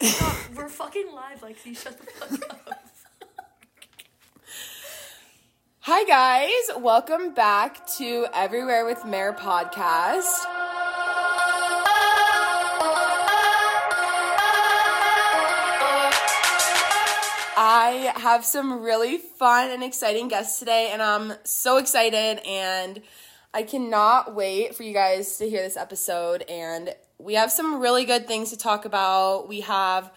Stop. We're fucking live, Lexi. Shut the fuck up. Hi, guys. Welcome back to Everywhere with Mare podcast. I have some really fun and exciting guests today, and I'm so excited, and I cannot wait for you guys to hear this episode. And we have some really good things to talk about. We have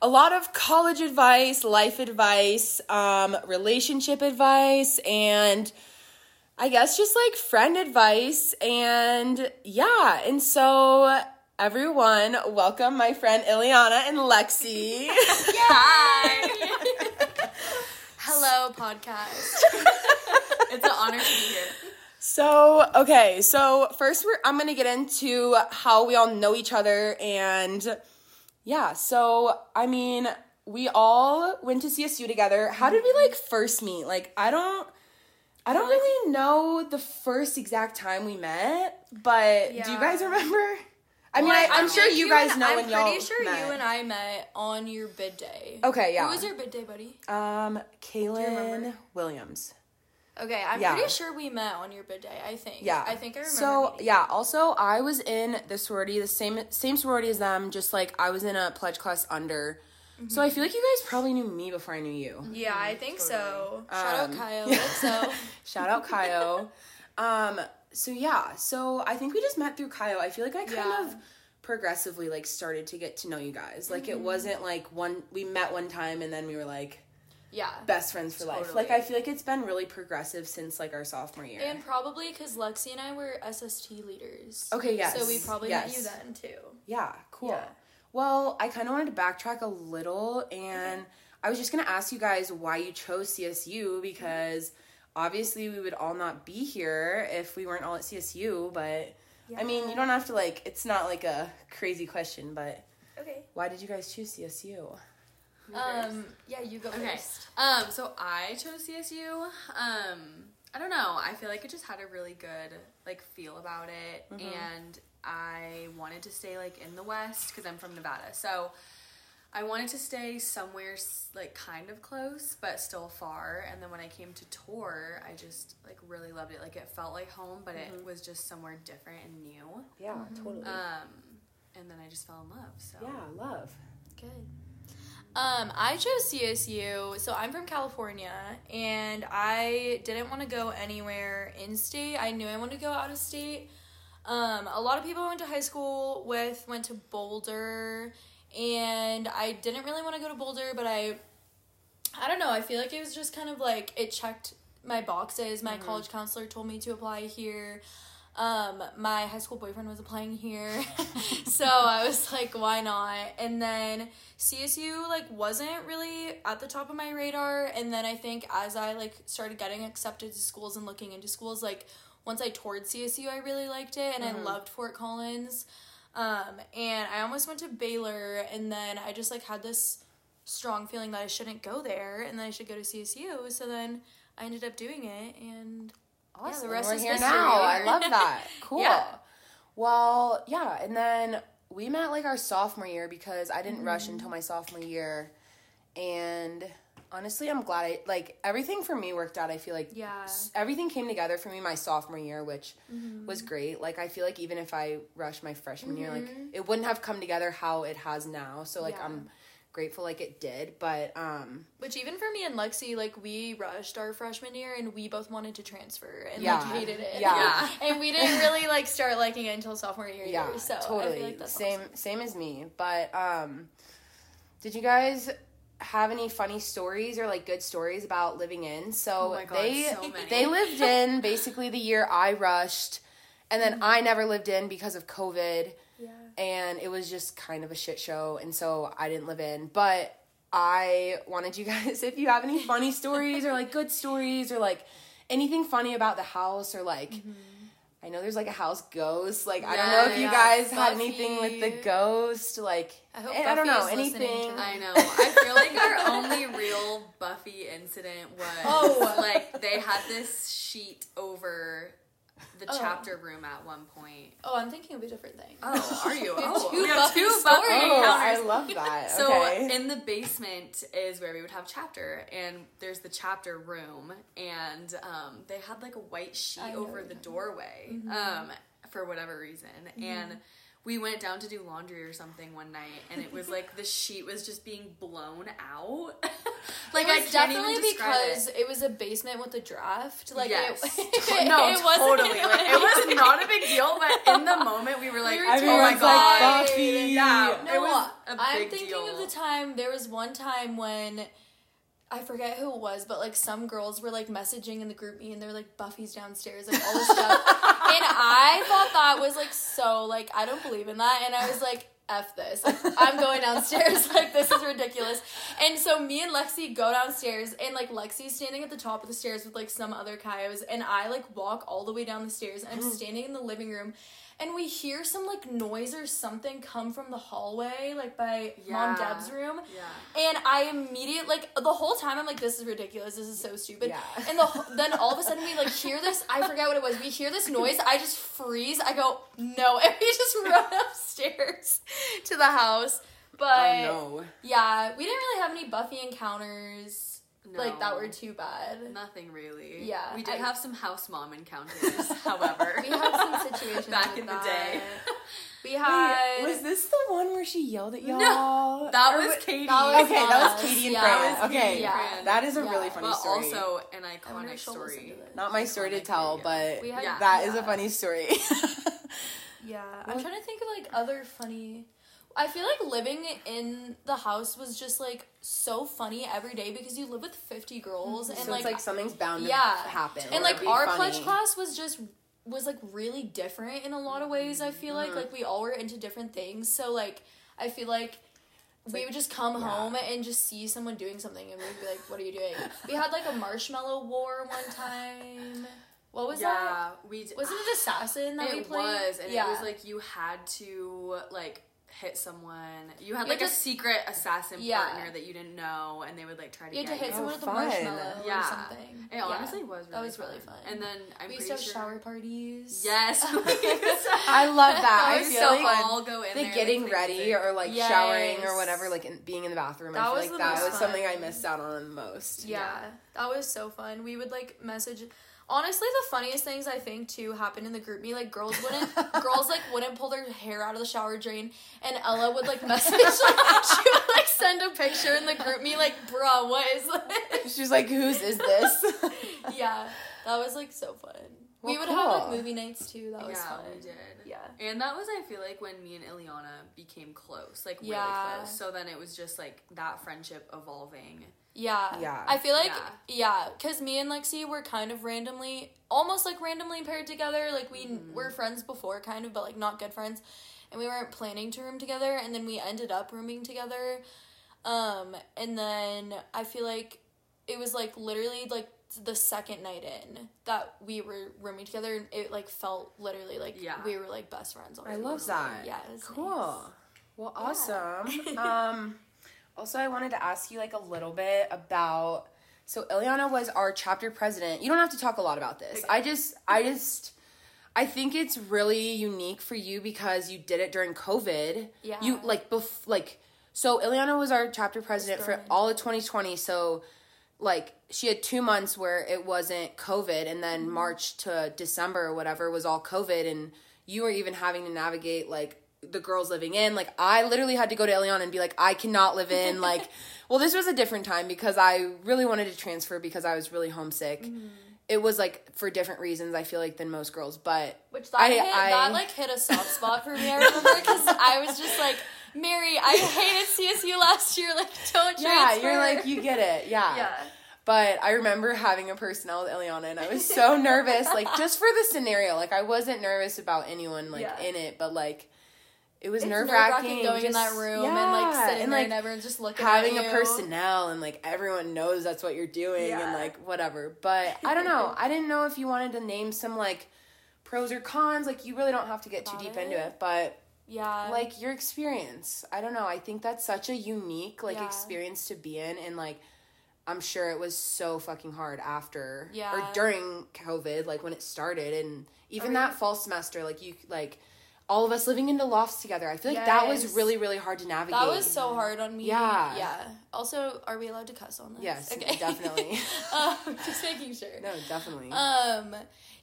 a lot of college advice, life advice, um, relationship advice, and I guess just like friend advice. And yeah, and so everyone, welcome my friend Iliana and Lexi. Hi. Hello, podcast. It's an honor to be here. So, okay, so first we're I'm going to get into how we all know each other and yeah, so I mean, we all went to CSU together. How did we like first meet? Like I don't I don't really know the first exact time we met, but do you guys remember? I mean, I, I'm sure you guys know I'm when y'all pretty sure met. you and I met on your bid day. Okay, yeah. Who was your bid day, buddy? um Kaylin? Williams. Okay, I'm Yeah. pretty sure we met on your bid day. I think. Yeah. I think I remember. So meeting yeah, also I was in the sorority, the same same sorority as them, just like I was in a pledge class under. So I feel like you guys probably knew me before I knew you. you. Yeah, I think so. Um, Shout out Kyle. so Shout out Kyle. um, so yeah, so I think we just met through Kyle. I feel like I kind Yeah. of progressively like started to get to know you guys. Like Mm-hmm. it wasn't like one we met one time and then we were like yeah. best friends for life. Like I feel like it's been really progressive since like our sophomore year. And probably because Lexi and I were SST leaders. Okay, yes, So we probably met you then too. Yeah, cool. Yeah. Well, I kind of wanted to backtrack a little, and I was just gonna ask you guys why you chose CSU because mm-hmm. obviously we would all not be here if we weren't all at CSU. But I mean, you don't have to like. It's not like a crazy question, but Okay. why did you guys choose CSU? Um. Yeah, you go Okay. first. Um, so I chose CSU. Um, I don't know. I feel like it just had a really good like feel about it, and I wanted to stay like in the West because I'm from Nevada. So I wanted to stay somewhere like kind of close, but still far. And then when I came to tour, I just like really loved it. Like it felt like home, but it was just somewhere different and new. Yeah, totally. Um, and then I just fell in love. So yeah, love. Good. Um, I chose CSU, so I'm from California, and I didn't want to go anywhere in state. I knew I wanted to go out of state. Um, a lot of people I went to high school with went to Boulder, and I didn't really want to go to Boulder, but I, I don't know. I feel like it was just kind of like it checked my boxes. My college counselor told me to apply here. Um, my high school boyfriend was applying here, so I was like, why not? And then CSU like wasn't really at the top of my radar, and then I think as I like started getting accepted to schools and looking into schools, like once I toured CSU, I really liked it, and I loved Fort Collins. Um, and I almost went to Baylor, and then I just like had this strong feeling that I shouldn't go there, and then I should go to CSU. So then I ended up doing it, and Awesome. the rest We're is here history. now. I love that. Cool. Yeah. Well, yeah, and then we met like our sophomore year because I didn't Mm-hmm. rush until my sophomore year, and honestly, I'm glad I like everything for me worked out. I feel like Yeah. everything came together for me my sophomore year, which Mm-hmm. was great. Like I feel like even if I rushed my freshman year, like it wouldn't have come together how it has now. So like Yeah. I'm grateful like it did, but um Which even for me and Lexi, like we rushed our freshman year and we both wanted to transfer and Yeah. like hated it. Yeah. and we didn't really like start liking it until sophomore year. yeah, either, so totally I feel like that's same awesome. same as me. But um, did you guys have any funny stories or like good stories about living in? So Oh God, they so they lived in basically the year I rushed, and then I never lived in because of COVID, Yeah. And it was just kind of a shit show, and so I didn't live in, but. I wanted you guys, if you have any funny stories or like good stories or like anything funny about the house or like I know there's like a house ghost. Like I don't know Yeah, if you yeah. guys had anything with the ghost. Like I hope eh, I don't know is listening anything. I know. I feel like our only real Buffy incident was Oh. like they had this sheet over the Oh. chapter room at one point. Oh, I'm thinking of a different thing. Oh, are you? We have Oh, two we have Buffy two stories. Buffy Oh, I love that. So okay. in the basement is where we would have chapter, and there's the chapter room, and um, they had like a white sheet I over the doorway, Mm-hmm. um, for whatever reason, and we went down to do laundry or something one night, and it was like the sheet was just being blown out. like it I was can't definitely even describe because it. it. was a basement with a draft. Like yes. it, no, it wasn't totally. Like, it was not a big deal, but in the moment we were like, were "Oh my god!" like Buffy. Yeah, No, it was a I'm thinking deal. of the time. There was one time when I forget who it was, but like some girls were like messaging in the GroupMe, and they're like Buffy's downstairs, like all this stuff, and I thought that was like so like I don't believe in that, and I was like. F this. Like, I'm going downstairs. Like, this is ridiculous. And so, me and Lexi go downstairs, and like, Lexi's standing at the top of the stairs with like some other coyotes, and I like walk all the way down the stairs, and I'm mm-hmm. standing in the living room, and we hear some like noise or something come from the hallway, like by Mom Deb's room. Yeah. And I immediately like the whole time I'm like, this is ridiculous. This is so stupid. Yeah. And the then all of a sudden we like hear this. I forget what it was. We hear this noise. I just freeze. I go no, and we just run upstairs to the house. But oh no. yeah, we didn't really have any Buffy encounters like that were too bad. Nothing really. Yeah, We did I- have some house mom encounters, however. We had some situations Back with in the day. We had Wait, was this the one where she yelled at y'all? No, that Or was Katie. that was Okay, that was. Katie and Yeah, Fran. that okay, yeah, that is a Yeah. really funny but story. also an iconic if she'll listen story. Not my story to tell, video. but had- Yeah. that is a funny story. Yeah, I'm trying to think of like other funny. I feel like living in the house was just like so funny every day because you live with 50 girls and so like, it's like something's bound to yeah. happen. and like our funny. pledge class was just was like really different in a lot of ways. I feel Mm-hmm. like like we all were into different things. So like I feel like we like- would just come yeah. home and just see someone doing something and we'd be like, "What are you doing?" we had like a marshmallow war one time. What was that? yeah, we d- Wasn't it assassin that we played. it was, and yeah. it was like you had to like hit someone. You had You like had a to- secret assassin Yeah. partner that you didn't know, and they would like try to You had get to hit you. someone with a oh, marshmallow Yeah. or something. It Yeah. honestly was really That was fun. really fun. And then I'm we used to have sure. shower parties. Yes, I love that. That I was feel so like fun. all go in the there, getting like, ready crazy. or like showering or whatever, like in, being in the bathroom. I That feel was like the that most was something I missed out on the most. Yeah, that was so fun. We would like message. Honestly, the funniest things I think too happened in the GroupMe. Like girls wouldn't, girls like wouldn't pull their hair out of the shower drain, and Ella would like message. Like, she would like send a picture in the GroupMe like, "Bruh, what is this?" She's like, whose is this? yeah, that was like so fun. We Well, would have like movie nights too. That was yeah, fun. we did. Yeah. And that was, I feel like, when me and Iliana became close, like really Yeah. close. So then it was just like that friendship evolving. Yeah. Yeah. I feel like Yeah. yeah, cuz me and Lexi were kind of randomly almost like randomly paired together. Like we Mm-hmm. were friends before kind of, but like not good friends. And we weren't planning to room together and then we ended up rooming together. Um and then I feel like it was like literally like the second night in that we were rooming together and it like felt literally like Yeah. we were like best friends already. I love that. Yeah, it was Cool. nice. Well, awesome. um, also, I wanted to ask you like a little bit about. So, Iliana was our chapter president. You don't have to talk a lot about this. I just, I just, I think it's really unique for you because you did it during COVID. Yeah. You like bef- like so. Iliana was our chapter president for all of 2020. So, like she had two months where it wasn't COVID, and then March to December or whatever was all COVID, and you were even having to navigate like the girls living in. Like I literally had to go to Iliana and be like, I cannot live in. like, well, this was a different time because I really wanted to transfer because I was really homesick. Mm-hmm. It was like for different reasons. I feel like than most girls, but Which that I- hit, I- that like hit a soft spot for me. I remember because I was just like, Mary, I hated CSU last year. Like, don't yeah, transfer. you're like you get it. Yeah. yeah, But I remember having a personnel with Iliana and I was so nervous, like just for the scenario. Like I wasn't nervous about anyone like Yeah. in it, but like it was nerve wracking going in that room and like sitting and there like and everyone's just looking having a personnel and like everyone knows that's what you're doing Yeah. and like whatever. But I don't know. I didn't know if you wanted to name some like pros or cons. Like you really don't have to get too deep it? into it, but Yeah, like your experience. I don't know. I think that's such a unique like Yeah. experience to be in and like I'm sure it was so fucking hard after Yeah. or during COVID, like when it started, and even that fall semester, like you like all of us living into lofts together. I feel like that was really really hard to navigate. That was so hard on me. Yeah. Yeah. Also, are we allowed to cuss on this? Yes, okay. definitely. um, just making sure. no, definitely. Um,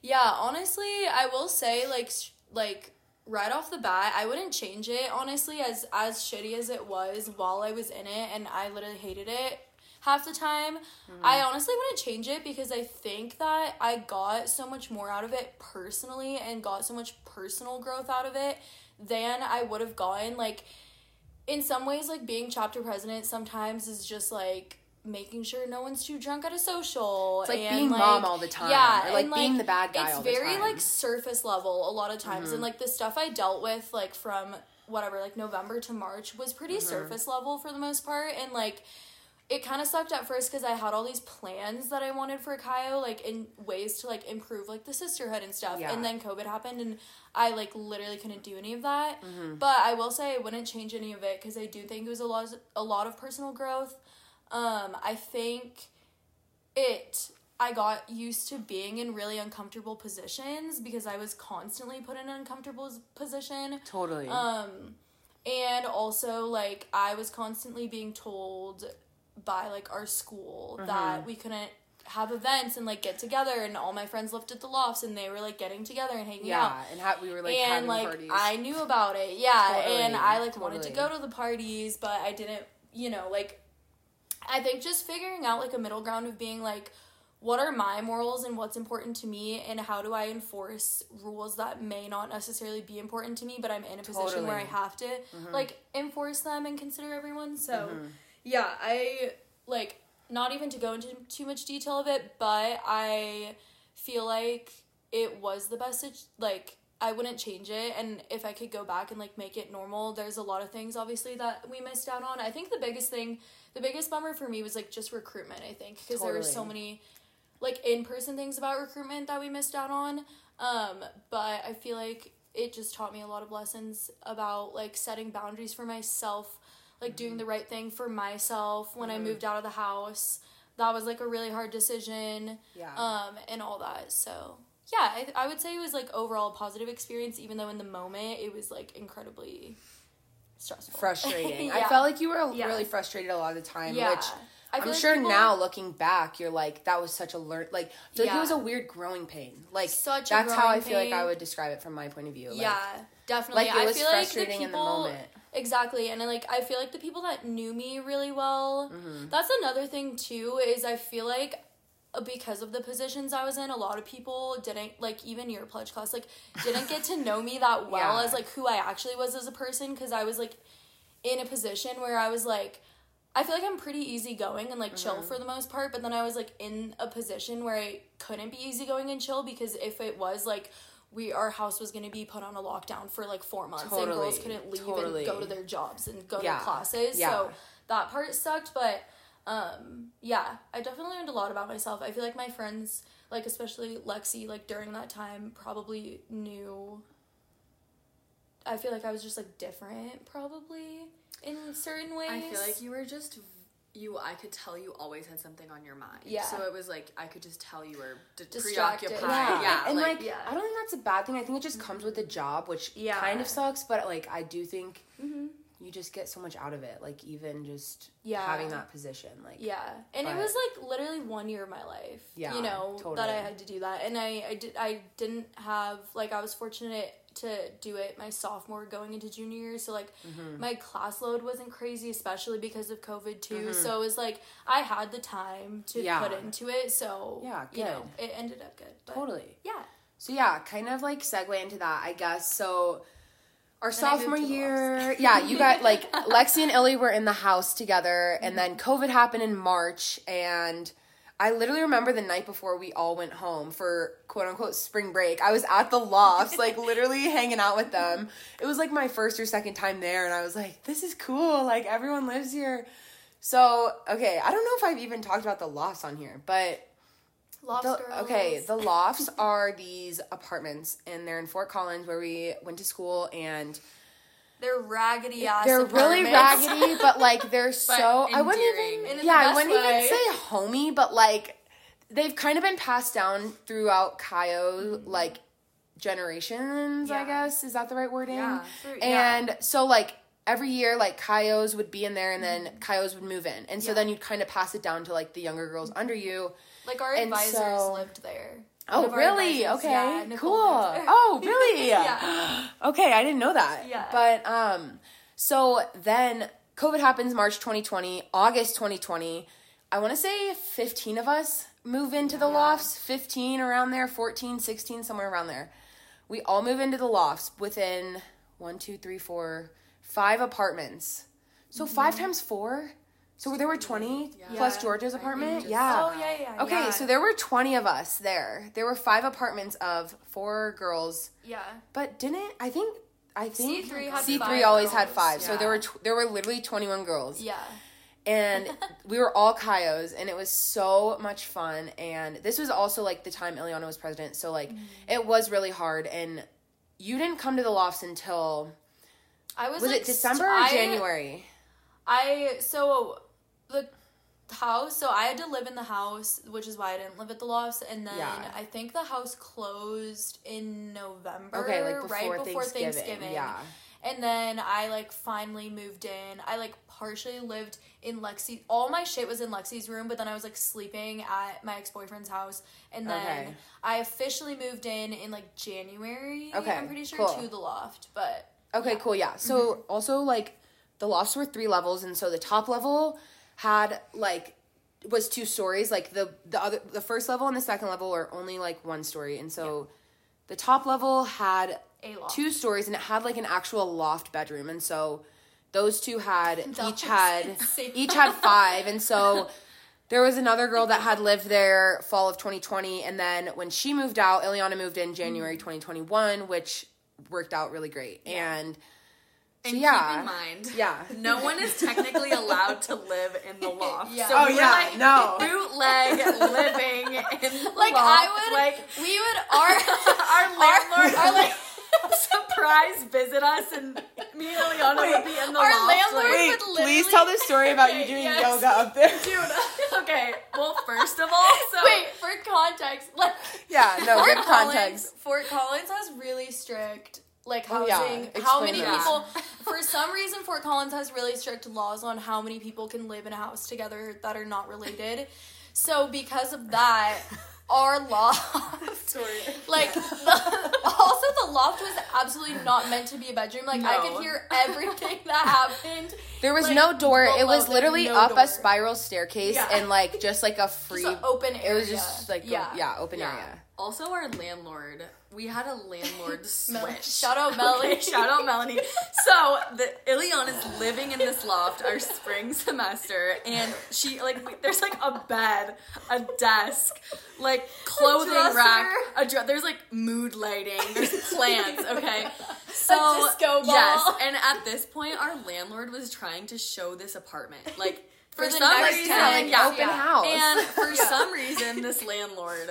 yeah, honestly, I will say like sh- like right off the bat, I wouldn't change it honestly as as shitty as it was while I was in it and I literally hated it half the time. I mm-hmm. honestly wouldn't change it because I think that I got so much more out of it personally and got so much personal growth out of it than I would have gotten like in some ways like being chapter president sometimes is just like making sure no one's too drunk at a social It's like and, being mom all the time, yeah or, like, and, being the bad guy it's all the very like surface level a lot of times Mm-hmm. and like the stuff i dealt with like from whatever like november to march was pretty Mm-hmm. surface level for the most part and like it kind of sucked at first because I had all these plans that I wanted for Chi O, like in ways to like improve like the sisterhood and stuff. Yeah. And then COVID happened, and I like literally couldn't do any of that. Mm-hmm. But I will say I wouldn't change any of it because I do think it was a lot, a lot of personal growth. Um, I think it. I got used to being in really uncomfortable positions because I was constantly put in an uncomfortable position. totally. Um, and also like I was constantly being told by like our school Mm-hmm. that we couldn't have events and like get together and all my friends lived at the lofts and they were like getting together and hanging out yeah, and how we were like and having like parties. I knew about it, yeah, Totally, and I like wanted to go to the parties, but I didn't, you know, like I think just figuring out like a middle ground of being like what are my morals and what's important to me and how do I enforce rules that may not necessarily be important to me, but I'm in a position where I have to mm-hmm. like enforce them and consider everyone. So mm-hmm. yeah, I like not even to go into too much detail of it, but I feel like it was the best like I wouldn't change it and if I could go back and like make it normal, there's a lot of things obviously that we missed out on. I think the biggest thing, the biggest bummer for me was like just recruitment, I think, because there were so many like in-person things about recruitment that we missed out on. Um, but I feel like it just taught me a lot of lessons about like setting boundaries for myself, like doing the right thing for myself when I moved out of the house. That was like a really hard decision. Yeah. Um, and all that. So yeah, I, I would say it was like overall a positive experience, even though in the moment it was like incredibly stressful. frustrating. I felt like you were Yeah. really frustrated a lot of the time, Yeah. which I I'm like sure people- now looking back, you're like that was such a learn. Like I like it was a weird growing pain. Like Such a that's how I feel like I would describe it from my point of view. Like, yeah, definitely. like, it I was feel like the frustrating in the moment. Exactly, and I, like I feel like the people that knew me really well. Mm-hmm. That's another thing too. Is I feel like because of the positions I was in, a lot of people didn't like even your pledge class like didn't get to know me that well Yeah. as like who I actually was as a person because I was like in a position where I was like. I feel like I'm pretty easygoing and like chill Mm-hmm. for the most part, but then I was like in a position where I couldn't be easygoing and chill because if it was like we our house was gonna be put on a lockdown for like four months and girls couldn't leave totally. and go to their jobs and go Yeah, to classes. yeah. So that part sucked, but um yeah, I definitely learned a lot about myself. I feel like my friends, like especially Lexi, like during that time probably knew I feel like I was just like different probably in certain ways. I feel like you were just you. I could tell you always had something on your mind. Yeah. So it was like I could just tell you were d- Distracted. preoccupied. Yeah. Yeah. and like, yeah. I don't think that's a bad thing. I think it just comes with the job, which Yeah. kind of sucks. But like, I do think you just get so much out of it. Like even just Yeah. having that position, like Yeah, and it was like literally one year of my life. Yeah, you know that I had to do that, and I I did I didn't have like I was fortunate to do it my sophomore going into junior year, so like Mm-hmm. my class load wasn't crazy, especially because of COVID too. So it was like I had the time to Mm-hmm. Yeah. put into it. So Yeah, you know it ended up good. But totally. yeah, So yeah, kind of like segue into that, I guess. So our moved sophomore year, yeah, you got like Lexi and Illy were in the house together, and then COVID happened in March, and I literally remember the night before we all went home for quote unquote spring break. I was at the lofts, like literally hanging out with them. It was like my first or second time there, and I was like, this is cool. Like everyone lives here. So okay, I don't know if I've even talked about the lofts on here, but Loft the, Girls. okay, the lofts are these apartments, and they're in Fort Collins where we went to school, and They're raggedy ass. they're really raggedy, but like they're so I wouldn't even yeah I wouldn't way. even say homey, but like they've kind of been passed down throughout Chi O mm-hmm. like generations. I guess is that the right wording? Yeah. For- yeah. And so like every year like Chi Os would be in there and then mm-hmm. Chi Os would move in. And so Yeah. then you'd kind of pass it down to like the younger girls mm-hmm. under you. Like our And advisors so- lived there. Oh really? advisors, Okay. yeah, cool. Oh, really? Yeah. okay, I didn't know that. Yeah. But um so then COVID happens March 2020, August 2020. I want to say 15 of us move into the Yeah. lofts, 15 around there, 14, 16 somewhere around there. We all move into the lofts within one, two, three, four, five apartments. So Mm-hmm. five times 4? So there were 20 plus Yeah. Georgia's I apartment? just- Yeah. Oh yeah, yeah. Okay, yeah. so there were 20 of us there. There were five apartments of four girls, yeah. but didn't I think I think C3 had C3 five always had girls, 5. So there were tw- there were literally 21 girls. Yeah. And we were all Chi Os and it was so much fun and this was also like the time Iliana was president. So like Mm-hmm. it was really hard and you didn't come to the lofts until I was was like, it December or I- January? I so the house. So I had to live in the house, which is why I didn't live at the lofts. And then Yeah. I think the house closed in November. Okay, like before, right before Thanksgiving. Thanksgiving. Yeah. And then I like finally moved in. I like partially lived in Lexi. All my shit was in Lexi's room, but then I was like sleeping at my ex boyfriend's house. And then Okay. I officially moved in in like January. Okay, I'm pretty sure cool. to the loft, but Okay, Yeah. cool. Yeah. So mm-hmm. also like the lofts were three levels, and so the top level had like was two stories. Like the the other the first level and the second level were only like one story, and so the top level had a loft. two stories, and it had like an actual loft bedroom, and so those two had That each had insane. each had five, and so. There was another girl that had lived there fall of 2020, and then when she moved out, Iliana moved in January mm. 2021, which worked out really great. And so, And yeah, keep in mind, yeah. no one is technically allowed to live in the loft. Yeah. So Oh, we were, yeah, like, no. bootleg living in the like loft. I would like we would our our landlord our, would like surprise visit us, and me and Iliana would be in the our loft. landlord like, would please tell the story about you doing yes. yoga up there. dude. Okay, well, first of all, so Wait, for context, like Yeah, no, Fort give Collins, context. Fort Collins has really strict like Oh, yeah. housing. how many that. people? For some reason, Fort Collins has really strict laws on how many people can live in a house together that are not related. So because of that, our loft, Sorry. like the, also the loft was absolutely not meant to be a bedroom. Like I could hear everything that happened. There was like, no door. It was literally no up door. a spiral staircase Yeah. and like just like a free. Just open area. it was just like yeah, yeah. open Yeah. area. Also, our landlord, we had a landlord switch. shout out Melanie. Okay, shout out Melanie. So the Ilion is living in this loft our spring semester, and she like we, there's like a bed, a desk, like clothing dresser. rack, a dre- there's like mood lighting, there's plants. Okay, so disco ball. yes, and at this point, our landlord was trying to show this apartment like. For, For the some next reason, tenant, yeah, open house. and for Yeah. some reason, this landlord.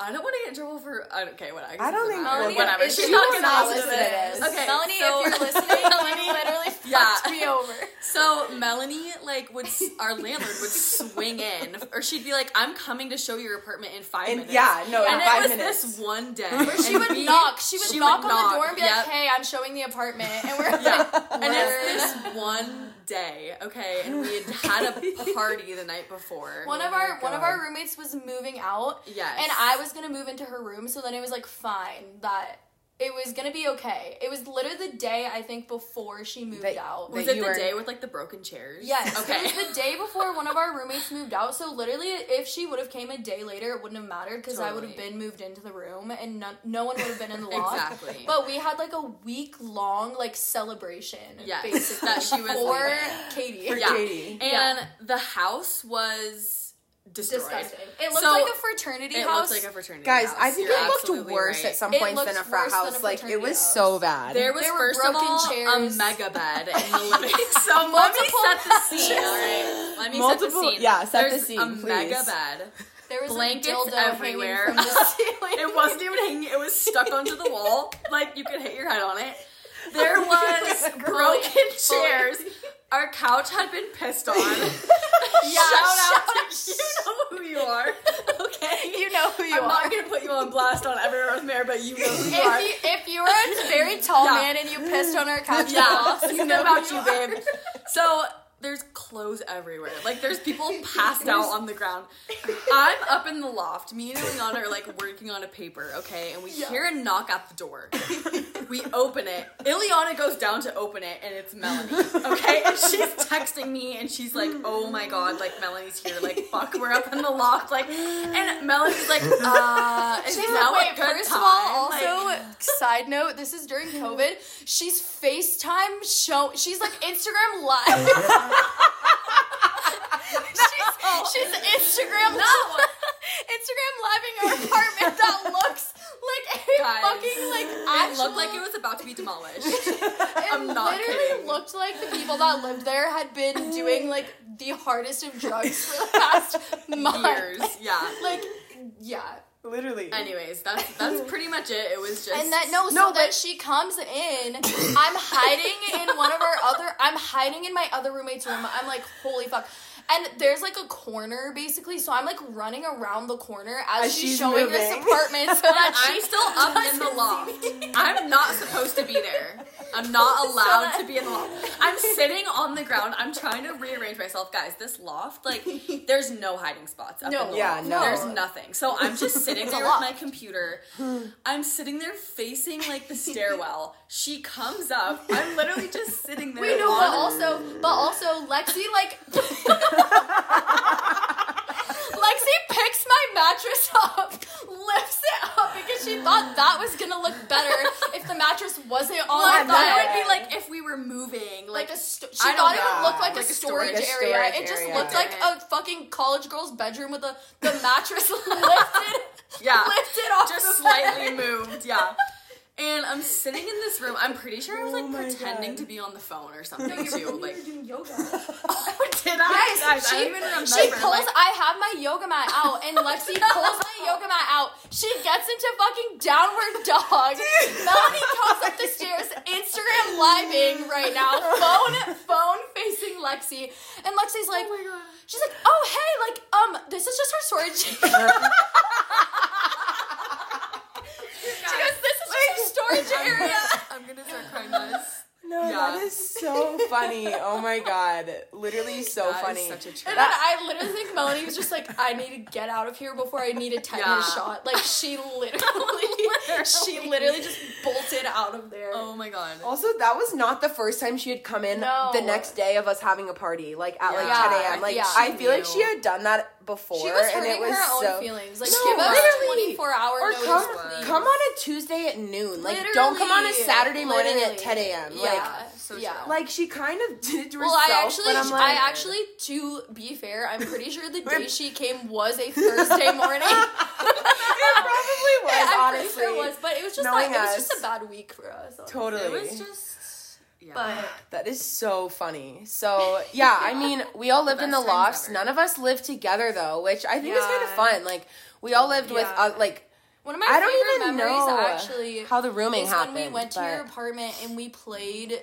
I don't want to get in trouble for. I don't- Okay, whatever. I don't think- Melanie, whatever. if She's you're not gonna listening listen to to this. this, Okay, Melanie, so- if you're listening, Melanie- you literally Yeah. fucked me over. So Melanie, like, would our landlord would swing in, or she'd be like, "I'm coming to show your apartment in five And minutes." yeah, no, in and five it was minutes. this one day Where she would we- knock. She would she knock would on knock, the door and be yep. like, "Hey, I'm showing the apartment," and we're Yeah, like, and "Word." it's this one day, okay, and we had had a party the night before. One of Oh our one of our roommates was moving out, Yes. and I was gonna move into her room. So then it was like fine that it was gonna be okay. It was literally the day I think before she moved That- out. was it the were- day with like the broken chairs? Yes. Okay. It was the day before one of our roommates moved out. So literally, if she would have came a day later, it wouldn't have mattered because I would have been moved into the room and no, no one would have been in the loft. Exactly. But we had like a week long like celebration. Yes, basically that she was for leaving. Katie. For yeah. Katie. And the house was destroyed. Disgusting. It looked So, like a fraternity It house. looked like a fraternity Guys, house. I think You're it looked worse right. at some points than a frat worse than a house. Like it was house. so bad. There was There were first of broken all chairs. a mega bed in the living. so let me Multiple- set the scene. All right, let me set Multiple- the scene. yeah, set the There's scene, A please. mega bed. there was blankets a dildo everywhere. hanging from the ceiling. It wasn't even hanging. It was stuck onto the wall. Like you could hit your head on it. There was broken chairs. Our couch had been pissed on. Yeah, shout out to you know who you are. Okay, You know who you are. I'm not gonna put you on blast on everywhere with Mare, but you know who you are. if you if you were a very tall Yeah. man and you pissed on our couch, Yeah, you know about you, you babe. So there's clothes everywhere. Like there's people passed out on the ground. I'm up in the loft. Me and Iliana are like working on a paper, okay? And we hear a knock at the door. We open it. Iliana goes down to open it, and it's Melanie. Okay, and she's texting me, and she's like, "Oh my god, like Melanie's here. Like fuck, we're up in the loft. Like." And Melanie's like, "Uh, is She's now wait, a good first time?" of all, Like- also, side note, this is during COVID. She's FaceTime show she's like Instagram live. She's, she's Instagram No. Instagram living our apartment that looks like a Guys, fucking like it looked like it was about to be demolished. it I'm not literally kidding. looked like the people that lived there had been doing like the hardest of drugs for the past month. Years, yeah. Like, yeah. Literally. Anyways, that's that's pretty much it. It was just And that no, so No, then but- she comes in. I'm hiding in one of our other. I'm hiding in my other roommate's room. I'm like, holy fuck. And there's like a corner basically, so I'm like running around the corner as, As she's, she's showing moving. this apartment. So that I'm she still up in the doesn't loft. I'm not supposed to be there. I'm not allowed that- to be in the loft. I'm sitting on the ground. I'm trying to rearrange myself, guys. This loft, like, there's no hiding spots. Up No. in the Yeah, loft. no. There's nothing. So I'm just sitting a there with my computer. I'm sitting there facing like the stairwell. She comes up. I'm literally just sitting there. Wait, no, but also, but also, Lexi like. Lexi picks my mattress up, lifts it up because she thought that was gonna look better if the mattress wasn't on the thought bed. it would be like if we were moving, like like, a sto- she I thought it would look like, Like a a storage, storage- area. storage it just area. looked like a fucking college girl's bedroom with the the mattress lifted yeah, lifted off just slightly moved, yeah. And I'm sitting in this room. I'm pretty sure I was like Oh pretending God. to be on the phone or something too. Like, doing yoga. oh, did I? Yes, Guys, I she, don't even remember. she pulls. like, I have my yoga mat out, and Lexi pulls my yoga mat out. She gets into fucking downward dog. Melanie comes up the stairs, Instagram living right now, phone phone facing Lexi, and Lexi's like, oh my god. she's like, oh hey, like um, this is just our storage. she goes, this is storage area. I'm gonna start crying, guys. No, Yeah. that is so funny. Oh my god. Literally so That is funny. such a trip. And then I literally think Melanie was just like, I need to get out of here before I need a tetanus Yeah. shot. Like she literally, she literally just bolted out of there. Oh my god. Also, that was not the first time she had come in No. the next day of us having a party, like at like 10 a.m. Like Yeah. I feel like She she had done that before, she was and hurting it was her own so. feelings. Like No, give us literally. 24 hour Or come, please. come on a Tuesday at noon. Like, don't come on a Saturday morning at 10 a.m. Yeah, Like, so yeah. true. like she kind of did it to well, herself. I actually, but I'm like, I actually, to be fair, I'm pretty sure the day she came was a Thursday morning. it probably was I'm honestly. pretty sure it was, but it was just Knowing that, it was just a bad week for us. honestly. Totally. it was just. Yeah. But That is so funny. So yeah, I mean, we all lived in the best times lofts. ever. None of us lived together though, which I think is kind of fun. Like we all lived with uh, like one of my I don't favorite even memories know actually how the rooming is happened. when we went to your apartment and we played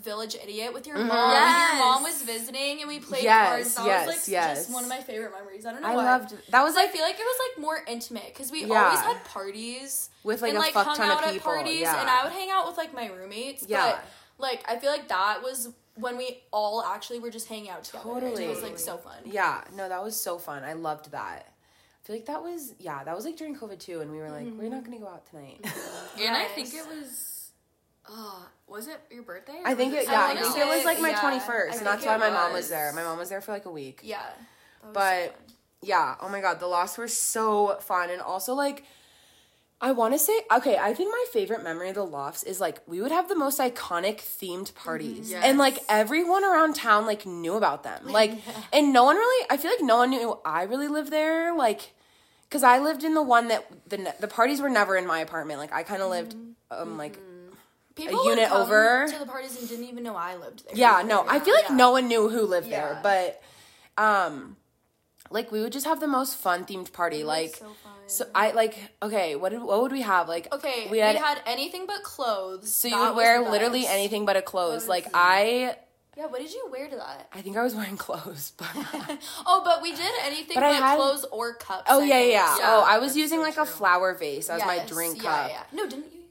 Village Idiot with your Mhm. mom. Yes. Your mom was visiting and we played Yes, cards. That yes, was like yes. just one of my favorite memories. I don't know I why. loved that was Because I feel like it was like more intimate because we Yeah. always had parties with like and a like fuck hung ton out of people. at parties, yeah. and I would hang out with like my roommates. Yeah. But like I feel like that was when we all actually were just hanging out together. Totally. it was like so fun. yeah, no, that was so fun. I loved that. I feel like that was yeah, that was like during COVID too, and we were like, we're not gonna go out tonight. And I think it was. Oh, was it your birthday? I think it Was yeah, I wanna think it was like my yeah, twenty I first, and that's why my mom was was. there. My mom was there for like a week. Yeah. That was so But yeah, oh my god, the lost were so fun and also like I want to say okay, I think my favorite memory of the lofts is like we would have the most iconic themed mm-hmm. parties. Yes. And like everyone around town like knew about them. Like and no one really I feel like no one knew I really lived there like cuz I lived in the one that the the parties were never in my apartment. Like I kind of lived mm-hmm. um like mm-hmm. People would unit over. to the parties and didn't even know I lived there. yeah, no, I feel like Yeah. no one knew who lived Yeah. there, but um like we would just have the most fun themed party. Like so fun. so I like okay, what did what would we have? Like Okay, we had, anything but clothes. so That you would wear literally anything but a clothes. Like I Yeah, what did you wear to that? I think I was wearing clothes, but oh, but we did anything But but, had- clothes or cups. Oh yeah, yeah, yeah. Oh, I was using so like a flower vase as my drink yeah, cup. Yeah, No, didn't you?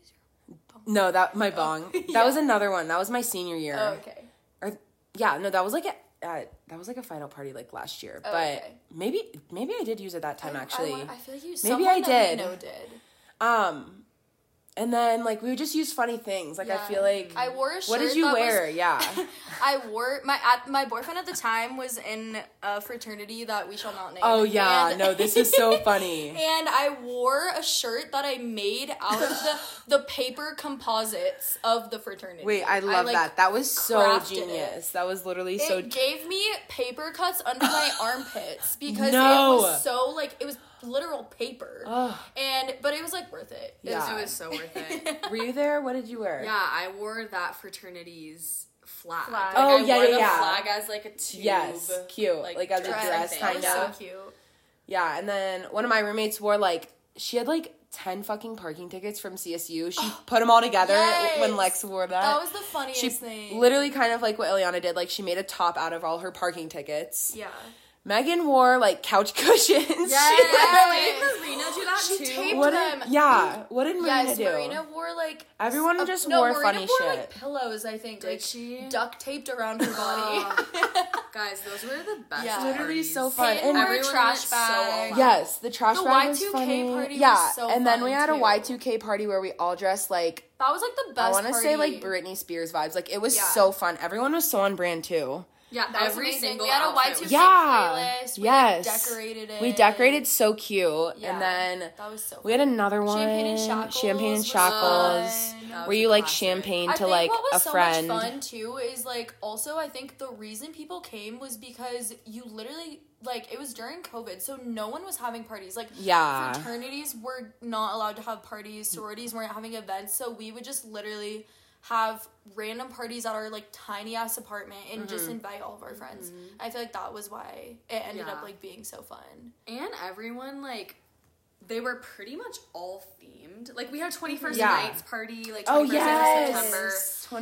No, that my bong. That Yeah. was another one. That was my senior year. Oh, okay. Or yeah, no, that was like a uh, that was like a final party like last year. Oh, but okay. maybe maybe I did use it that time I- I actually. wa- I, feel like you. Maybe I did. We know did. um and then like we would just use funny things. Like I feel like I wore a shirt. What did you wear? was- yeah. I wore my at, my boyfriend at the time was in a fraternity that we shall not name. Oh yeah, And- no, this is so funny. And I wore a shirt that I made out of the the paper composites of the fraternity. Wait, I love like, that. That was so crafted it. genius. That was literally It so gave me paper cuts under my armpits because No. it was so like it was literal paper. Ugh. And but it was like worth it. It was- Yeah. It was so worth it. Were you there? What did you wear? Yeah, I wore that fraternity's flag. Flag. Like, Oh, I yeah, wore yeah, the yeah. flag as like a tube. Yes, cute. like, Like, as a dress, dress, I think. That was kinda. so cute. Yeah, and then one of my roommates wore like she had like ten fucking parking tickets from CSU. She put them all together when Lex wore that. That was the funniest she thing. literally kind of like what Iliana did. Like she made a top out of all her parking tickets. Yeah. Megan wore like couch cushions. Yeah, she Yes. Did Marina do that She too? taped What them. did, yeah. What did Marina Yes, do? Marina wore like Everyone a- just no, wore Marina funny wore, shit. Like pillows, I think. Did like she? duct taped around her body. Guys, those were the best. Yeah. Literally parties. so fun. Peyton And wore a trash went so bag. Yes, the trash The bag was Y2K funny. party was yeah, so and then fun, we had a too. Y2K party where we all dressed like that was like the best. I want to say like Britney Spears vibes. Like it was Yeah. so fun. Everyone was so on brand too. Yeah, That every amazing. single We had a outfit Y2K was- Yeah. playlist. We, Yes. like, decorated it. We decorated so cute, Yeah. and then That was so. we had another one. Champagne and shackles. Champagne and was shackles. fun. That Where a you like classic. champagne I to think like what was a so friend. much fun too is like also I think the reason people came was because you literally like it was during COVID, so no one was having parties. Like Yeah. fraternities were not allowed to have parties, sororities weren't having events, so we would just literally have random parties at our like tiny ass apartment and just Mm-hmm. invite all of our friends. I feel like that was why it ended Yeah. up like being so fun. and everyone like they were pretty much all themed. Like we had twenty first Yeah. nights party, like oh yes, September.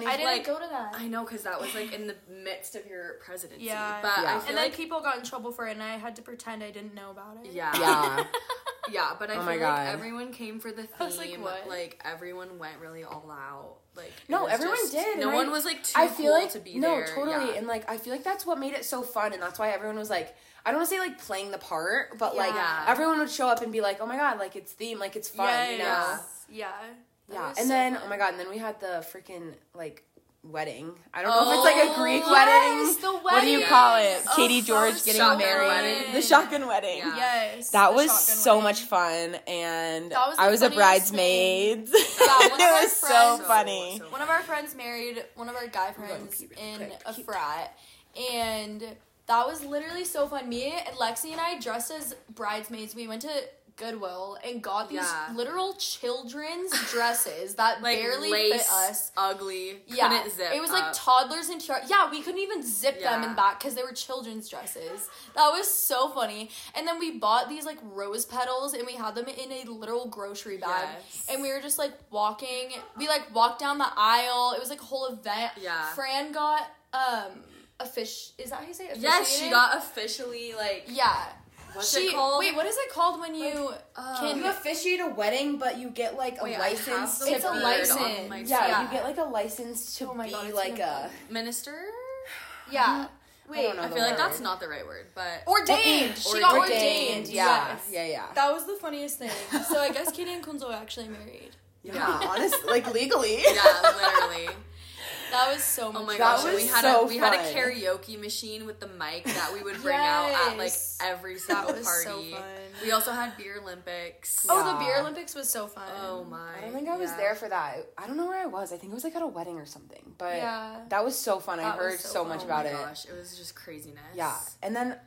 20 I didn't Like, go to that. I know because that was like in the midst of your presidency. Yeah. but Yeah. I feel and then like people got in trouble for it, and I had to pretend I didn't know about it. yeah, yeah. yeah. But I Oh feel my like everyone came for the theme. I was like, what? Like everyone went really all out. Like No, everyone just- did. No one was like too I feel cool like to be no, there. totally, Yeah. and like I feel like that's what made it so fun, and that's why everyone was like, I don't want to say like playing the part, but like Yeah. everyone would show up and be like, oh my god, like it's theme, like it's fun, you know? Yes. Yeah. Yeah, and so then fun. oh my god, and then we had the freaking like wedding. I don't know if it's like a Oh, Greek yes, wedding. the What do you call it? Oh, Katie George getting shotgun married. wedding. The shotgun wedding. Yeah. Yes. That was so wedding. much fun, and was I was a bridesmaid. one of it our was so funny. So- One of our friends married one of our guy friends in quick. a frat, and that was literally so fun. Me and Lexi and I dressed as bridesmaids. We went to Goodwill and got these Yeah. literal children's dresses that like barely lace, fit us. ugly. Yeah, it was like toddlers and tiara. Yeah, we couldn't even zip them in back because they were children's dresses. That was so funny. And then we bought these like rose petals and we had them in a literal grocery bag. Yes. And we were just like walking. We like walked down the aisle. It was like a whole event. Yeah. Fran got um a fish. Is that how you say it? yes, she got officially like Yeah. What's she, it called? Wait, what is it called when you uh, can? You officiate a wedding, but you get like a Wait, license. to It's a license. Yeah, Yeah. you get like a license to Oh my be God, like a. minister. yeah. I Wait. don't know I the feel like that's not the right word, but Ordained. She got ordained. Yeah, Yes. yeah, yeah. That was the funniest thing. So I guess Katie and Kunzo actually married. Yeah, honestly, like legally. yeah, literally. That was so oh much. Oh my That gosh, was we had so a we had a karaoke machine with the mic that we would bring out at like Yes. every single was party. so fun. We also had beer Olympics. Oh, the beer Olympics was so fun. Oh my! I don't think I was yeah. there for that. I don't know where I was. I think it was like at a wedding or something. But Yeah. that was so fun. I That was heard so so, much Oh about my it. gosh, it was just craziness. Yeah, and then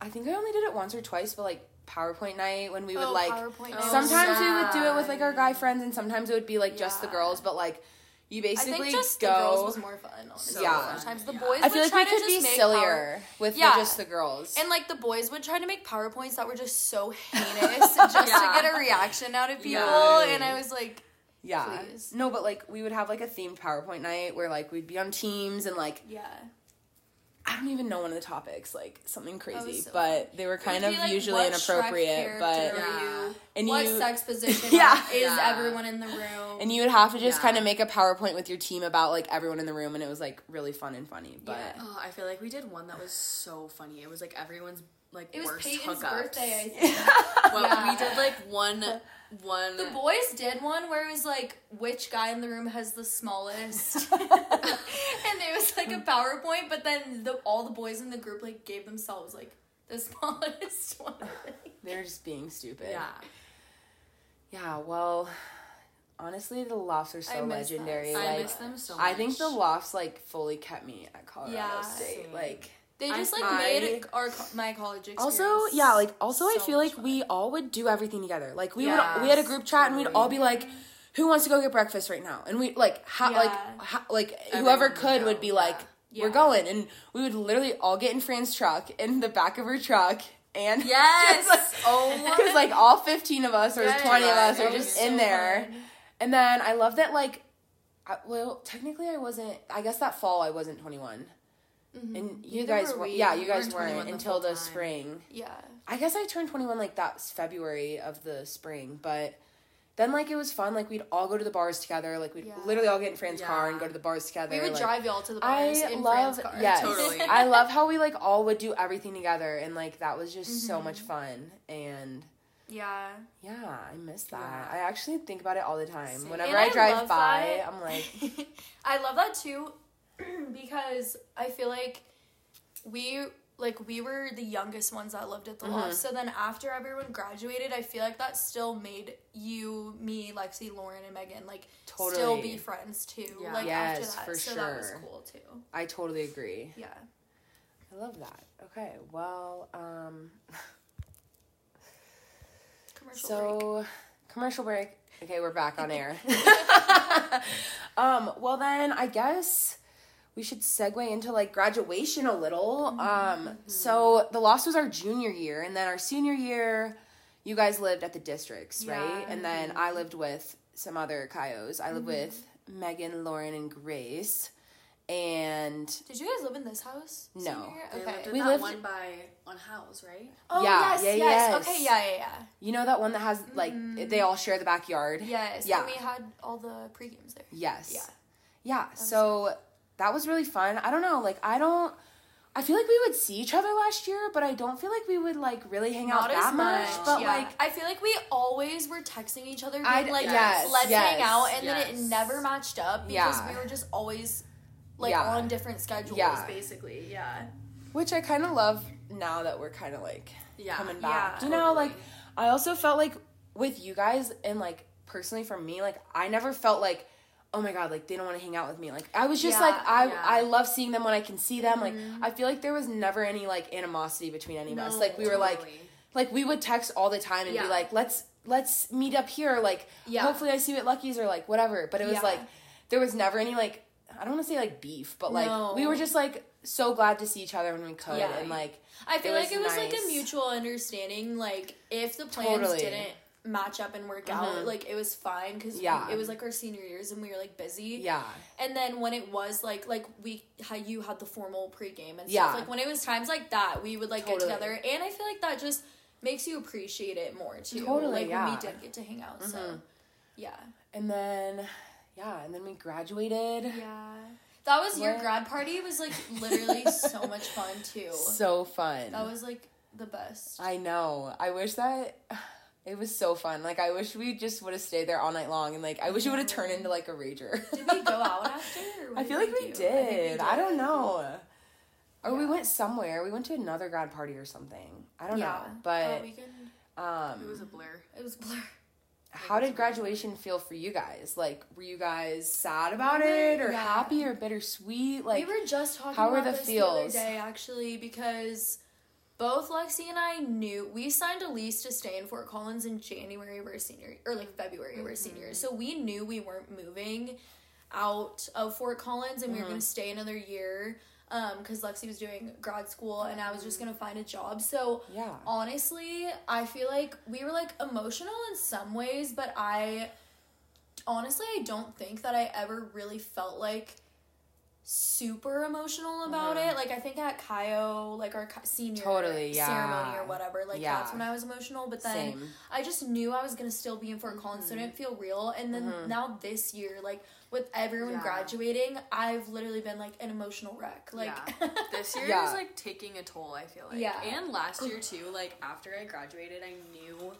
I think I only did it once or twice, but like PowerPoint night when we would Oh, like. PowerPoint. Oh, sometimes we would do it with like our oh, guy friends, and sometimes it would be like just the girls. But like, You I basically think just go. the girls was more fun. Honestly, Yeah. sometimes the Yeah. boys. I feel would like we try to could be sillier power- with Yeah. just the girls. And like the boys would try to make powerpoints that were just so heinous just Yeah. to get a reaction out of people, Yeah. and I was like, yeah. please. No, but like we would have like a themed PowerPoint night where like we'd be on teams and like yeah. I don't even know one of the topics, like something crazy, so but they were kind of like, usually what Shrek inappropriate. But character Yeah. are you? And what you- sex position Yeah. is Yeah. everyone in the room? and you would have to just Yeah. kind of make a PowerPoint with your team about like everyone in the room, and it was like really fun and funny. But Yeah. Oh, I feel like we did one that was so funny. It was like everyone's like it was worst Peyton's hookups. birthday, I think. Well, Yeah. we did like one, one. The boys did one where it was like which guy in the room has the smallest, and it was like a PowerPoint. But then the all the boys in the group like gave themselves like the smallest one. They're just being stupid. yeah. Yeah. Well, honestly, the lofts are so legendary. that. I miss them so much. I think the lofts like fully kept me at Colorado Yeah, State. same. Like They I- just like I- made our my college experience. also, yeah, like also I feel like fun. we all would do everything together. Like we Yes, would we had a group chat and we'd all be mm-hmm. like who wants to go get breakfast right now? And we like how like how, like Everyone whoever would could go, would be yeah. like we're going and we would literally all get in Fran's truck in the back of her truck and Yes. like, oh. Because like all fifteen of us or Yes, twenty of us are just so in there, fun. and then I love that like, I, well technically I wasn't. I guess that fall I wasn't twenty one, and you Mm-hmm. Neither guys were we. Yeah, you guys weren't weren't 21 the until the spring. Yeah. I guess I turned twenty one like that February of the spring, but. Then like it was fun, like we'd all go to the bars together, like we'd Yeah. literally all get in Fran's car and go to the bars together. We would like, drive y'all to the bars I in love Fran's car. yes, Totally. I love how we like all would do everything together, and like that was just Mm-hmm. so much fun. And Yeah. yeah, I miss that. Yeah. I actually think about it all the time. Same. Whenever I I drive by, that. I'm like, I love that too because I feel like we like we were the youngest ones that lived at the Mm-hmm. loft. So then after everyone graduated, I feel like that still made you, me, Lexi, Lauren, and Megan like still be friends too. Yeah. Like Yes, after that, for so that was cool too. I totally agree. Yeah. I love that. Okay, well, um, Commercial break. so commercial break. Okay, we're back on air. um, well then, I guess we should segue into like graduation a little. Mm-hmm. Um, so the loss was our junior year, and then our senior year, you guys lived at the districts, right? And then I lived with some other Chi Os. I lived Mm-hmm. with Megan, Lauren, and Grace. And Did you guys live in this house? No. senior Okay. lived in We that lived- one by on house, right? Oh Yeah, yes, yeah, yes. yes. Okay, yeah, yeah, yeah. you know that one that has like they all share the backyard? Mm-hmm. Yes. Yeah. And we had all the pre games there. Yes. Yeah. Yeah. So that was really fun. I don't know, like I don't I feel like we would see each other last year, but I don't feel like we would like really hang out Not that as much, But yeah. like I feel like we always were texting each other, being I'd- like, yes, "Let's yes, hang out," and then it never matched up because Yeah. we were just always like Yeah. on different schedules, Yeah. basically. Yeah. which I kind of love now that we're kind of like Yeah. coming back. Yeah. you know, Totally. like I also felt like with you guys and like personally for me, like I never felt like oh my god, like they don't want to hang out with me. Like I was just Yeah, like I yeah. I love seeing them when I can see them. Mm-hmm. Like I feel like there was never any like animosity between any of us. Like we were like like we would text all the time and Yeah. be like let's let's meet up here like hopefully i see you at lucky's or like whatever but it was like there was never any like i don't want to say like beef but like No. we were just like so glad to see each other when we could Yeah. and like I feel It like it was like a mutual understanding. Like if the plans Totally. didn't match up and work out, mm-hmm. like it was fine because Yeah. it was like our senior years and we were like busy. yeah And then when it was like like we how you had the formal pregame and Yeah. stuff. Like when it was times like that, we would like Totally. get together, and I feel like that just makes you appreciate it more too. Totally, like when we did get to hang out. So mm-hmm. yeah, and then yeah and then we graduated yeah. That was your grad party. Was like literally so much fun too. so fun That was like the best. i know i wish that it was so fun like i wish we just would have stayed there all night long and like i wish it would have turned into like a rager Did we go out after? Or I feel like we do? did. I, think we I don't know. Or we went somewhere. We went to another grad party or something. I don't Yeah, know. Oh, But we can, um It was a blur. it was a blur. how did graduation feel for you guys? Like were you guys sad about it or Yeah. happy or bittersweet? Like we were just talking how were the this feels? the other day actually because both Lexi and I knew we signed a lease to stay in Fort Collins in January of our senior or like February of our Mm-hmm. senior. So we knew we weren't moving out of Fort Collins and we were Mm-hmm. gonna stay another year. Um, because Lexi was doing grad school and I was just gonna find a job. So Yeah. honestly, I feel like we were like emotional in some ways, but I honestly I don't think that I ever really felt like super emotional about it. Like I think at Chi O, like our senior Mm-hmm. Totally, yeah. ceremony or whatever, like Yeah. that's when I was emotional. But then Same. Mm-hmm. I just knew I was gonna still be in Fort Collins, so it didn't feel real. And then now this year, like with everyone Yeah. graduating, I've literally been like an emotional wreck. Like yeah. this year Yeah. is like taking a toll, I feel like. Yeah. And last year too, like after I graduated, I knew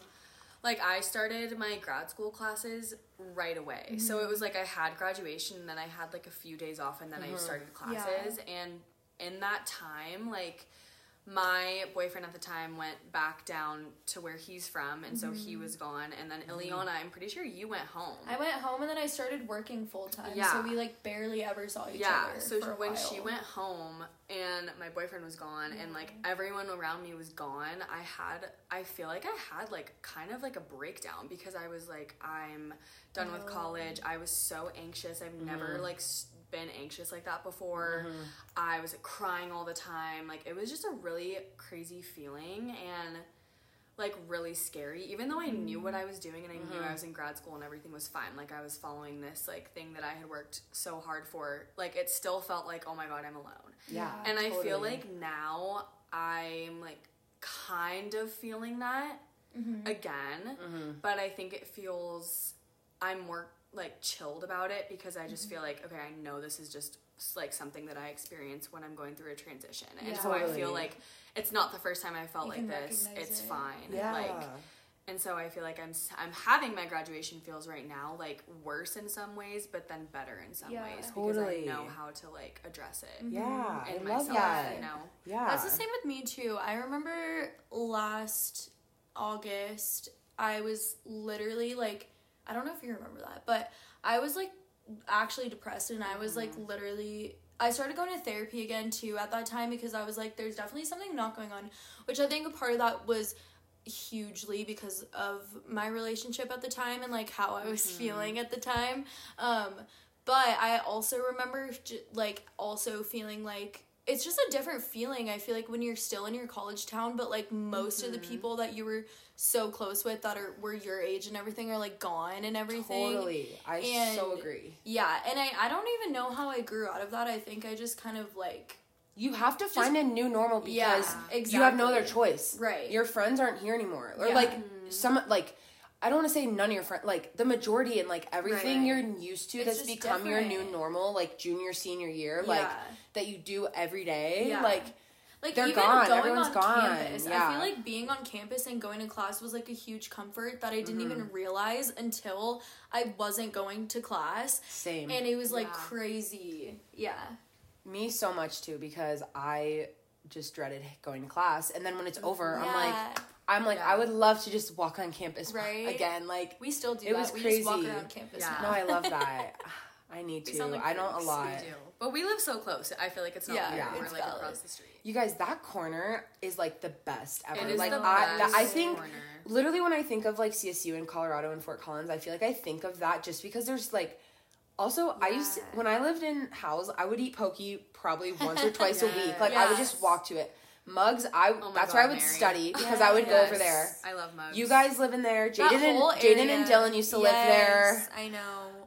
like I started my grad school classes right away. So Mm-hmm. it was like I had graduation and then I had like a few days off and then I started Mm-hmm. Yeah. classes and in that time like my boyfriend at the time went back down to where he's from and so he was gone and then Iliana, I'm pretty sure you went home. Mm-hmm. I went home and then I started working full time. Yeah. So we like barely ever saw each yeah other. Yeah. So when while. she went home and my boyfriend was gone and like everyone around me was gone i had i feel like i had like kind of like a breakdown because i was like i'm done with Oh. college i was so anxious i've never Mm-hmm. like s- been anxious like that before. Mm-hmm. I was crying all the time. Like it was just a really crazy feeling and like really scary. Even though i knew what i was doing and i knew Mm-hmm. i was in grad school and everything was fine like i was following this like thing that i had worked so hard for like it still felt like oh my god i'm alone. Yeah. and i feel like now i'm like kind of feeling that mm-hmm. again mm-hmm. but i think it feels i'm more like chilled about it because i just mm-hmm. feel like okay i know this is just like something that i experience when i'm going through a transition and Yeah. so i feel like it's not the first time i felt You like this it's it. fine Yeah. like and so I feel like I'm s- I'm having my graduation feels right now like worse in some ways, but then better in some Yeah. ways because Totally. I know how to like address it mm-hmm. yeah, I in love myself. that. You know, Yeah. That's the same with me too. I remember last August, I was literally like, I don't know if you remember that, but I was like actually depressed and I was like literally. I started going to therapy again too at that time because I was like, there's definitely something not going on, which I think a part of that was hugely because of my relationship at the time and like how I was feeling at the time. Um, but I also remember like also feeling like it's just a different feeling. I feel like when you're still in your college town, but like most of the mm-hmm. people that you were so close with that are were your age and everything are like gone and everything. Totally. I so agree. Yeah, and I I don't even know how I grew out of that. I think I just kind of like You have to find a new normal because Yeah, you have no other choice. Right. Your friends aren't here anymore. Or Yeah. like mm-hmm. some like I don't want to say none of your friends, like the majority and like everything Right. you're used to It's that's become your new normal, like junior, senior year, like that you do every day. Yeah. Like like They're even gone. going Everyone's on gone. campus. I feel like being on campus and going to class was like a huge comfort that I didn't Mm-hmm. even realize until I wasn't going to class. same. And it was like Yeah. crazy. Yeah. Me so much too because I just dreaded going to class and then when it's over I'm like Yeah. I'm like Yeah. I would love to just walk on campus Right? again like We still do It that. was we just walk crazy. around campus Yeah. now. no I love that I need We to sound like I don't a freaks. lot we do. But we live so close. I feel like it's not Yeah, weird. yeah, We're it's like valid. across the street. You guys, that corner is like the best ever. It is like the I, best that- I think corner. literally when I think of like CSU in Colorado and Fort Collins, I feel like I think of that just because there's like also I used to, when I lived in Howes, I would eat pokey probably once or twice a week. Like I would just walk to it. Mugs, I Oh that's God, where I would Mary. study because I would go over there. I love mugs. You guys live in there. Jaden and Jaden and. Dylan used to live there. I know.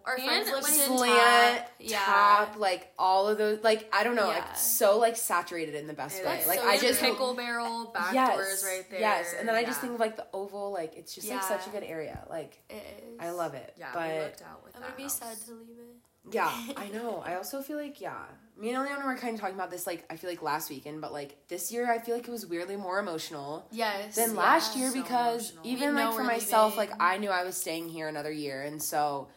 Our friends lived in Slant, Tap. Yeah. tap, like all of those, like I don't know, Yeah. like so like saturated in the best It way. is. Like so I just pickle barrel back yes, doors right there. Yes, and then I just think of like the oval, like it's just like such a good area. Like It is. I love it. Yeah, we but looked out with I'm that gonna be sad to leave it. yeah, I know. I also feel like yeah, me and Iliana were kind of talking about this like I feel like last weekend, but like this year I feel like it was weirdly more emotional Yes. than yeah. last year so because emotional. even like for myself, leaving. like I knew I was staying here another year, and so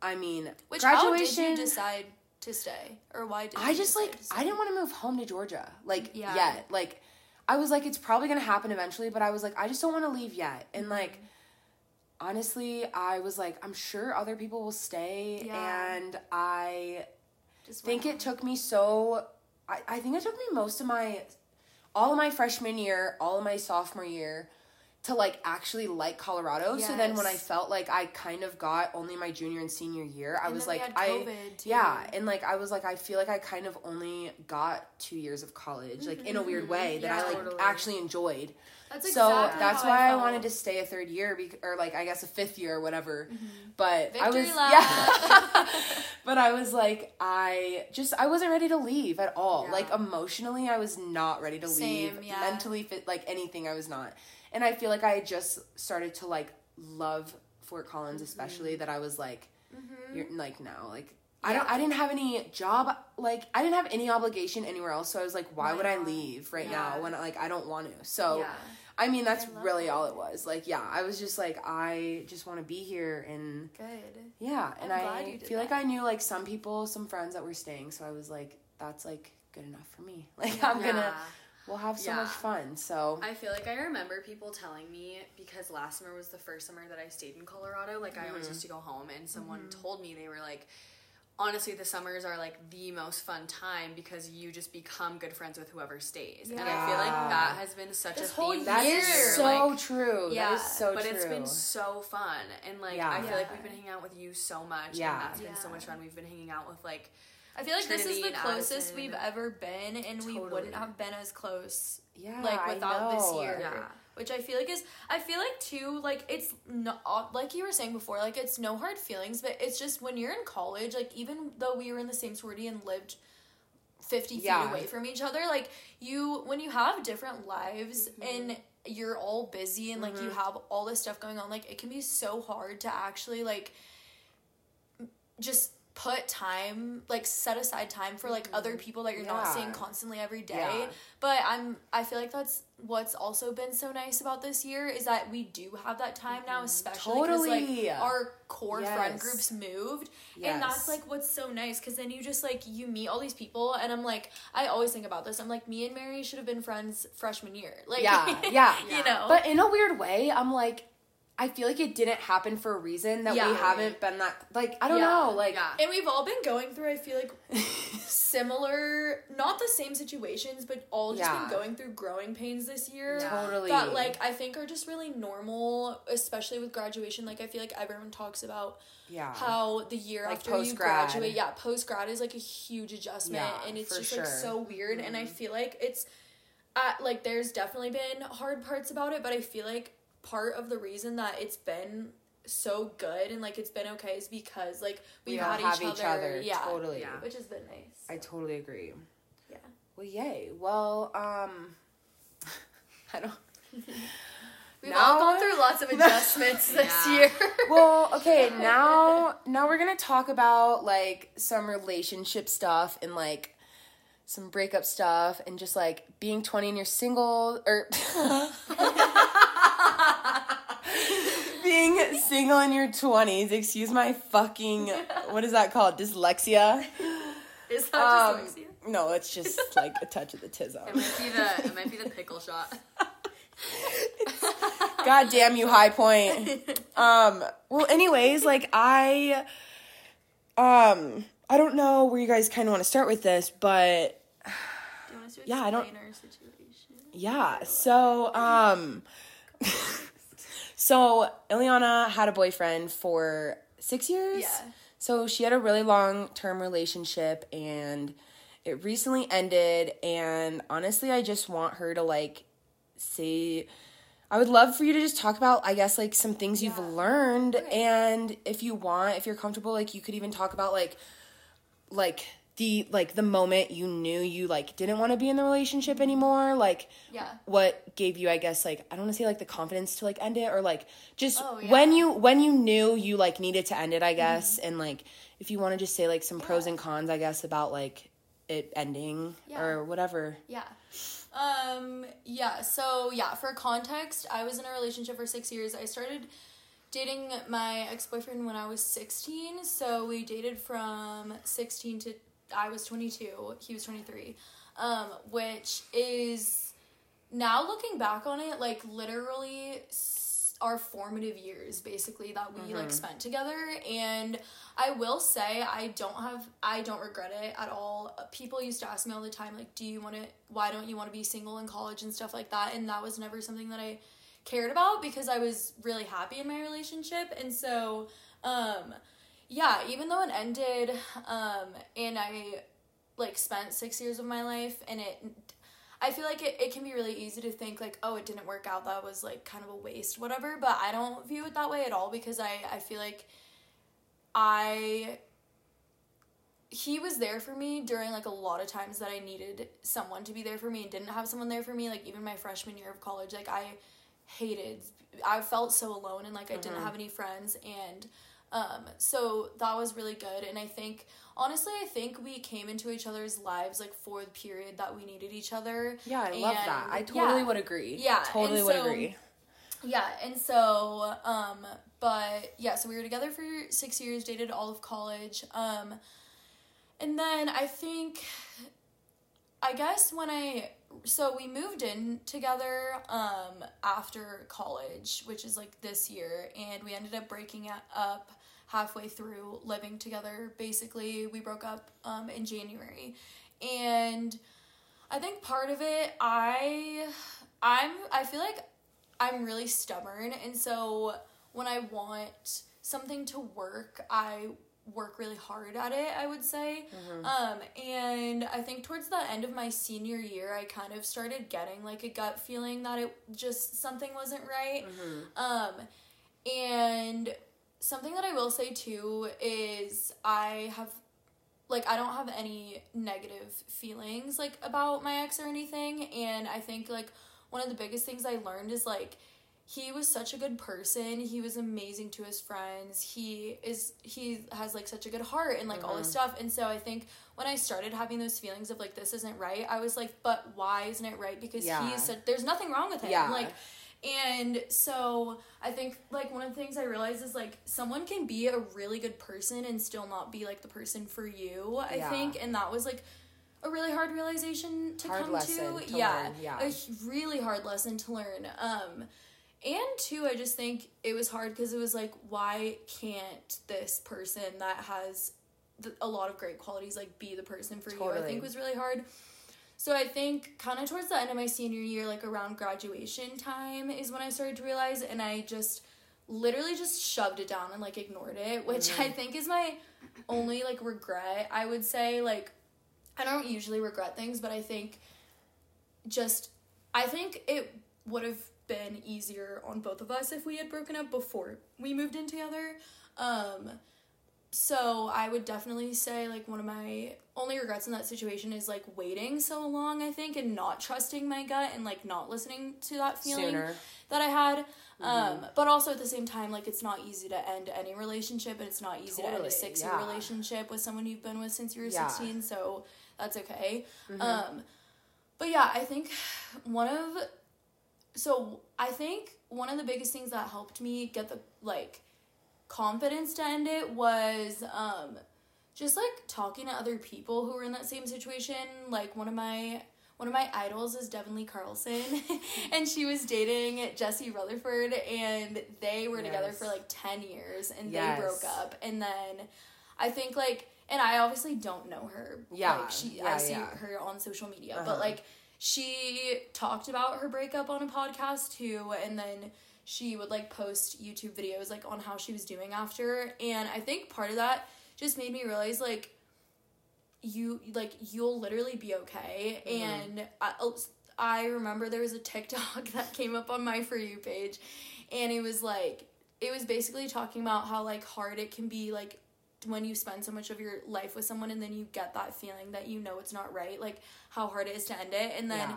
I mean Mm-hmm. Which how did you decide to stay, or why did I you just like to stay? I didn't want to move home to Georgia like Yeah. yet. Like I was like it's probably gonna happen eventually, but I was like I just don't want to leave yet. And like Mm-hmm. honestly, I was like I'm sure other people will stay, Yeah. and I Just think it took me so. I I think it took me most of my all of my freshman year, all of my sophomore year. to like actually like Colorado. So then when I felt like I kind of got only my junior and senior year, I And was like I yeah, and like I was like I feel like I kind of only got 2 years of college like in a weird way that I like totally. actually enjoyed. That's so exactly that's why I, felt. wanted to stay a third year bec- or like I guess a fifth year or whatever. Mm-hmm. But I was Victory yeah. but I was like I just I wasn't ready to leave at all. Yeah. Like emotionally I was not ready to Same, leave. yeah. Mentally fit like anything I was not. And I feel like I had just started to like love Fort Collins especially that I was like you're like no like I don't I didn't have any job like I didn't have any obligation anywhere else so I was like why, Why would I leave right Yeah. now when like I don't want to. So Yeah. I mean that's I really that. all it was. Like yeah, I was just like I just want to be here and Good. yeah, and I'm glad I you did feel like. I knew like some people, some friends that were staying, so I was like that's like good enough for me. Like I'm Yeah. gonna we'll have so Yeah. much fun. So I feel like I remember people telling me because last summer was the first summer that I stayed in Colorado. Like I always mm-hmm. used to go home, and someone mm-hmm. told me they were like, honestly, the summers are like the most fun time because you just become good friends with whoever stays. And I feel like that has been such This a whole theme this is year, year. so like, true. Yeah, that is so but true. it's been so fun, and like Yeah. I feel like we've been hanging out with you so much, Yeah. and that's been so much fun. We've been hanging out with like I feel like this is the closest Addison. we've ever been, and we wouldn't have been as close yeah, like without this year. Yeah. Which I feel like is I feel like too like it's not like you were saying before like it's no hard feelings but it's just when you're in college like even though we were in the same sorority and lived 50 feet Yeah. away from each other like you when you have different lives Mm-hmm. and you're all busy and like you have all this stuff going on like it can be so hard to actually like just put time like set aside time for like other mm-hmm. people that you're not seeing constantly every day. Yeah. but i'm i feel like that's what's also been so nice about this year is that we do have that time now mm-hmm. especially because Totally. like our core friend groups moved. Yes. and that's like what's so nice because then you just like you meet all these people and i'm like i always think about this. I'm like me and mary should have been friends freshman year. Like Yeah, yeah. you know? But in a weird way, I'm like, I feel like it didn't happen for a reason that Yeah. we haven't been that. Like, I don't Yeah. know. Like, yeah. and we've all been going through i feel like similar not the same situations but all just Yeah. been going through growing pains this year totally. that like I think are just really normal, especially with graduation. Like I feel like everyone talks about yeah. how the year Like after you post-grad. graduate, yeah, post grad is like a huge adjustment, Yeah, and it's for just like sure. Mm-hmm. so weird. And I feel like it's, uh, like there's definitely been hard parts about it, but I feel like part of the reason that it's been so good and like it's been okay is because like we've we had all have each, each other, other. yeah, Totally. Yeah. which has been nice. I totally agree. Yeah. Well, yay. Well, um, I don't. We've Now- all gone through lots of adjustments this year. Well, okay, now now we're gonna talk about like some relationship stuff and like some breakup stuff and just like being twenty and you're single or being single in your twenties. Excuse my fucking what is that called? Dyslexia. Is that Um, dyslexia? no, it's just like a touch of the It might be the it might be the pickle shot. God damn you, High Point. Um. Well, anyways, like I, um, I don't know where you guys kind of want to start with this, but Do you want us to Yeah, I don't- yeah. So, um, so Iliana had a boyfriend for six years. Yeah. So she had a really long term relationship and it recently ended. And honestly, I just want her to like say, I would love for you to just talk about, I guess, like some things you've learned. And if you want, if you're comfortable, like you could even talk about like, like, the like the moment you knew you like didn't want to be in the relationship anymore like Yeah. what gave you i guess like i don't want to say like the confidence to like end it or like just Oh, yeah. when you when you knew you like needed to end it i guess and like if you want to just say like some pros and cons i guess about like it ending Yeah. or whatever Yeah. Um yeah, so yeah, for context, I was in a relationship for 6 years. I started dating my ex-boyfriend when I was 16, so we dated from 16 to I was 22, he was 23. Um which is now looking back on it like literally our formative years basically that we like spent together and i will say i don't have i don't regret it at all people used to ask me all the time like do you want to why don't you want to be single in college and stuff like that and that was never something that i cared about because I was really happy in my relationship. And so, um, yeah, even though it ended, um, and I like spent six years of my life and it I feel like it, it can be really easy to think like, oh, it didn't work out, that was like kind of a waste, whatever. But I don't view it that way at all because I, I feel like I he was there for me during like a lot of times that I needed someone to be there for me and didn't have someone there for me. Like even my freshman year of college, like I hated I felt so alone and like I didn't have any friends and um so that was really good and I think honestly I think we came into each other's lives like for the period that we needed each other. Yeah, I love that. I totally yeah. would agree. Yeah, Totally and would agree. Yeah, and so, um, but yeah, so we were together for six years, dated all of college. Um, and then I think, I guess when I, so we moved in together, um, after college, which is like this year, and we ended up breaking up halfway through living together. Basically, we broke up, um, in January. And I think part of it, I, I'm, I feel like I'm really stubborn, and so when I want something to work, I work really hard at it, I would say. Um, and I think towards the end of my senior year, I kind of started getting like a gut feeling that it just something wasn't right. Um, and something that I will say too is I have like I don't have any negative feelings like about my ex or anything and I think like one of the biggest things I learned is like he was such a good person. He was amazing to his friends. He is he has like such a good heart and like all this mm-hmm. stuff. And so I think when I started having those feelings of like this isn't right, I was like, but why isn't it right? Because Yeah. he said there's nothing wrong with him. Yeah. Like and so I think like one of the things I realized is like someone can be a really good person and still not be like the person for you. I Yeah. think, and that was like a really hard realization to Hard come to. to yeah, learn, yeah. a really hard lesson to learn. Um, and two, I just think it was hard because it was like, why can't this person that has a lot of great qualities like be the person for you? I think was really hard. So I think kind of towards the end of my senior year, like around graduation time, is when I started to realize, and I just literally just shoved it down and like ignored it, which I think is my only like regret. I would say like I don't usually regret things, but I think just I think it would have been easier on both of us if we had broken up before we moved in together. Um so I would definitely say like one of my only regrets in that situation is like waiting so long, I think, and not trusting my gut and like not listening to that feeling Sooner. that I had. Um, but also at the same time, like it's not easy to end any relationship, and it's not easy to end a six year yeah. relationship with someone you've been with since you were Yeah. sixteen. So that's okay. Mm-hmm. Um, but yeah, I think one of so I think one of the biggest things that helped me get the like confidence to end it was um just like talking to other people who were in that same situation. Like one of my one of my idols is Devon Lee Carlson, and she was dating Jesse Rutherford, and they were together for like ten years, and Yes. they broke up, and then I think like, and I obviously don't know her. Yeah, like, she yeah, I see yeah. her on social media, Uh-huh. but like she talked about her breakup on a podcast too, and then she would like post YouTube videos like on how she was doing after, and I think part of that just made me realize like you like you'll literally be okay Mm-hmm. and I, I remember there was a tiktok that came up on my for you page and it was like it was basically talking about how like hard it can be like when you spend so much of your life with someone and then you get that feeling that you know it's not right like how hard it is to end it and then Yeah.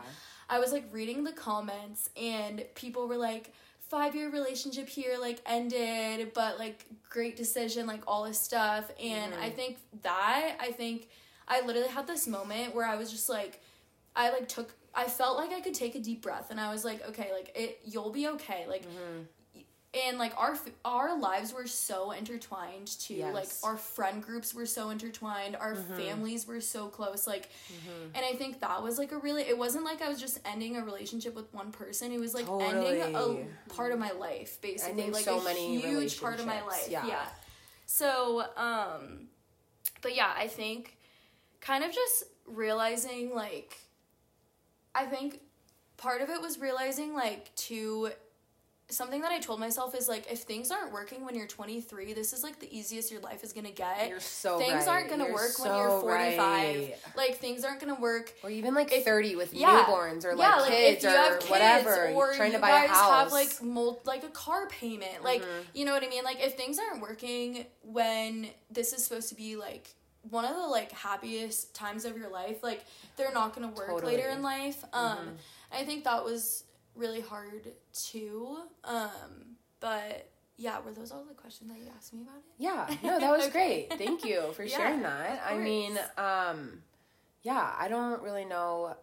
i was like reading the comments and people were like five year relationship here like ended but like great decision like all this stuff. And i think that i think i literally had this moment where i was just like i like took i felt like i could take a deep breath. And i was like okay like it you'll be okay. Like mm-hmm. And like our our lives were so intertwined too. Like our friend groups were so intertwined. Our families were so close. Like and i think that was like a really it wasn't like i was just ending a relationship with one person. It was like ending a part of my life basically. Like so a huge part of my life. yeah. yeah. so um but yeah i think kind of just realizing like i think part of it was realizing like to something that I told myself is like if things aren't working when you're 23, this is like the easiest your life is gonna get. You're so things right. aren't gonna You're work when you're 45. right. Like things aren't gonna work. Or even like If- 30 with Yeah. newborns or yeah, like like kids if you or have kids whatever. or trying to buy guys a house. have like mul- like a car payment. Like Mhm. you know what I mean? Like if things aren't working when this is supposed to be like one of the like happiest times of your life, like they're not gonna work Totally. later in life. Um Mhm. I think that was really hard too. Um but yeah, were those all the questions that you asked me about it? Yeah, no, that was Okay. great. Thank you for Yeah, sharing that. I mean, um, yeah, I don't really know,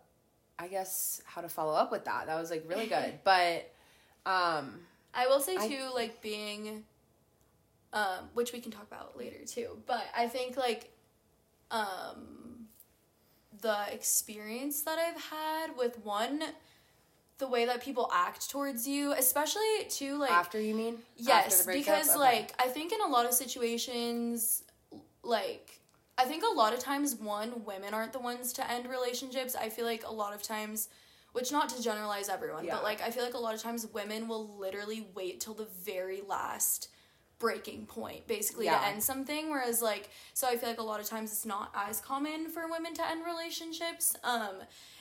I guess, how to follow up with that. That was like really good. But, um, I will say I- too, like being, um, which we can talk about later too. But I think like, um, the experience that I've had with one, the way that people act towards you, especially too like after you mean? After Yes, because Okay. like I think in a lot of situations, like I think a lot of times one women aren't the ones to end relationships. I feel like a lot of times, which not to generalize everyone, Yeah. but like I feel like a lot of times women will literally wait till the very last breaking point basically Yeah. to end something whereas like so i feel like a lot of times it's not as common for women to end relationships um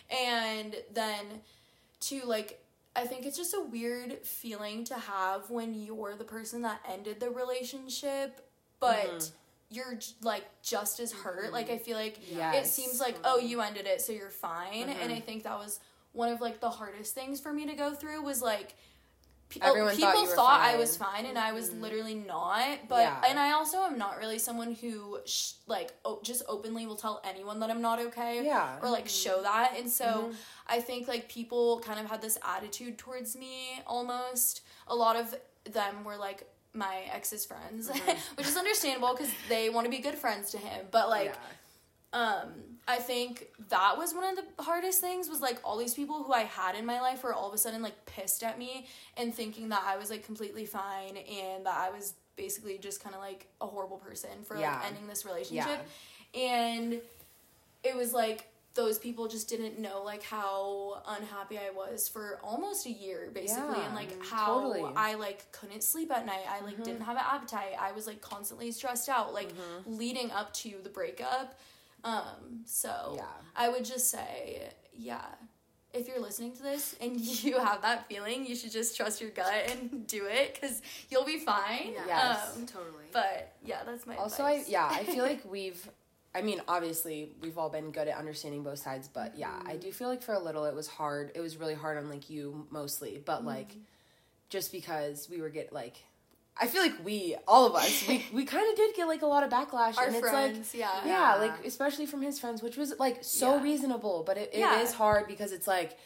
and then to like I think it's just a weird feeling to have when you're the person that ended the relationship, but Mhm. you're like just as hurt. Like I feel like it seems like oh you ended it so you're fine, and Mhm. I think that was one of like the hardest things for me to go through was like. Pe- Everyone people thought thought I was fine, and I was literally not. But Yeah. and I also am not really someone who sh- like o- just openly will tell anyone that I'm not okay Yeah. or like show that. And so Mhm. I think like people kind of had this attitude towards me almost. A lot of them were like my ex's friends, which is understandable because they want to be good friends to him. But like, Yeah. um, I think that was one of the hardest things was like all these people who I had in my life were all of a sudden like pissed at me and thinking that I was like completely fine and that I was basically just kind of like a horrible person for Yeah. like ending this relationship. And it was like those people just didn't know like how unhappy I was for almost a year basically Yeah, and like mm, how totally. Mm-hmm. I like couldn't sleep at night. I like didn't have an appetite. I was like constantly stressed out like Mm-hmm. leading up to the breakup. Um so Yeah. I would just say yeah. If you're listening to this and you have that feeling, you should just trust your gut and do it cuz you'll be fine. Yeah. Yes. Um, totally. but yeah, that's my Also, I yeah, I feel like we've. I mean, obviously, we've all been good at understanding both sides, but yeah, I do feel like for a little it was hard. It was really hard on like you mostly, but like just because we were get like, I feel like we all of us we we kind of did get like a lot of backlash, Our and it's friends, like yeah. yeah, Yeah. like especially from his friends, which was like so Yeah. reasonable, but it, it Yeah. is hard because it's like.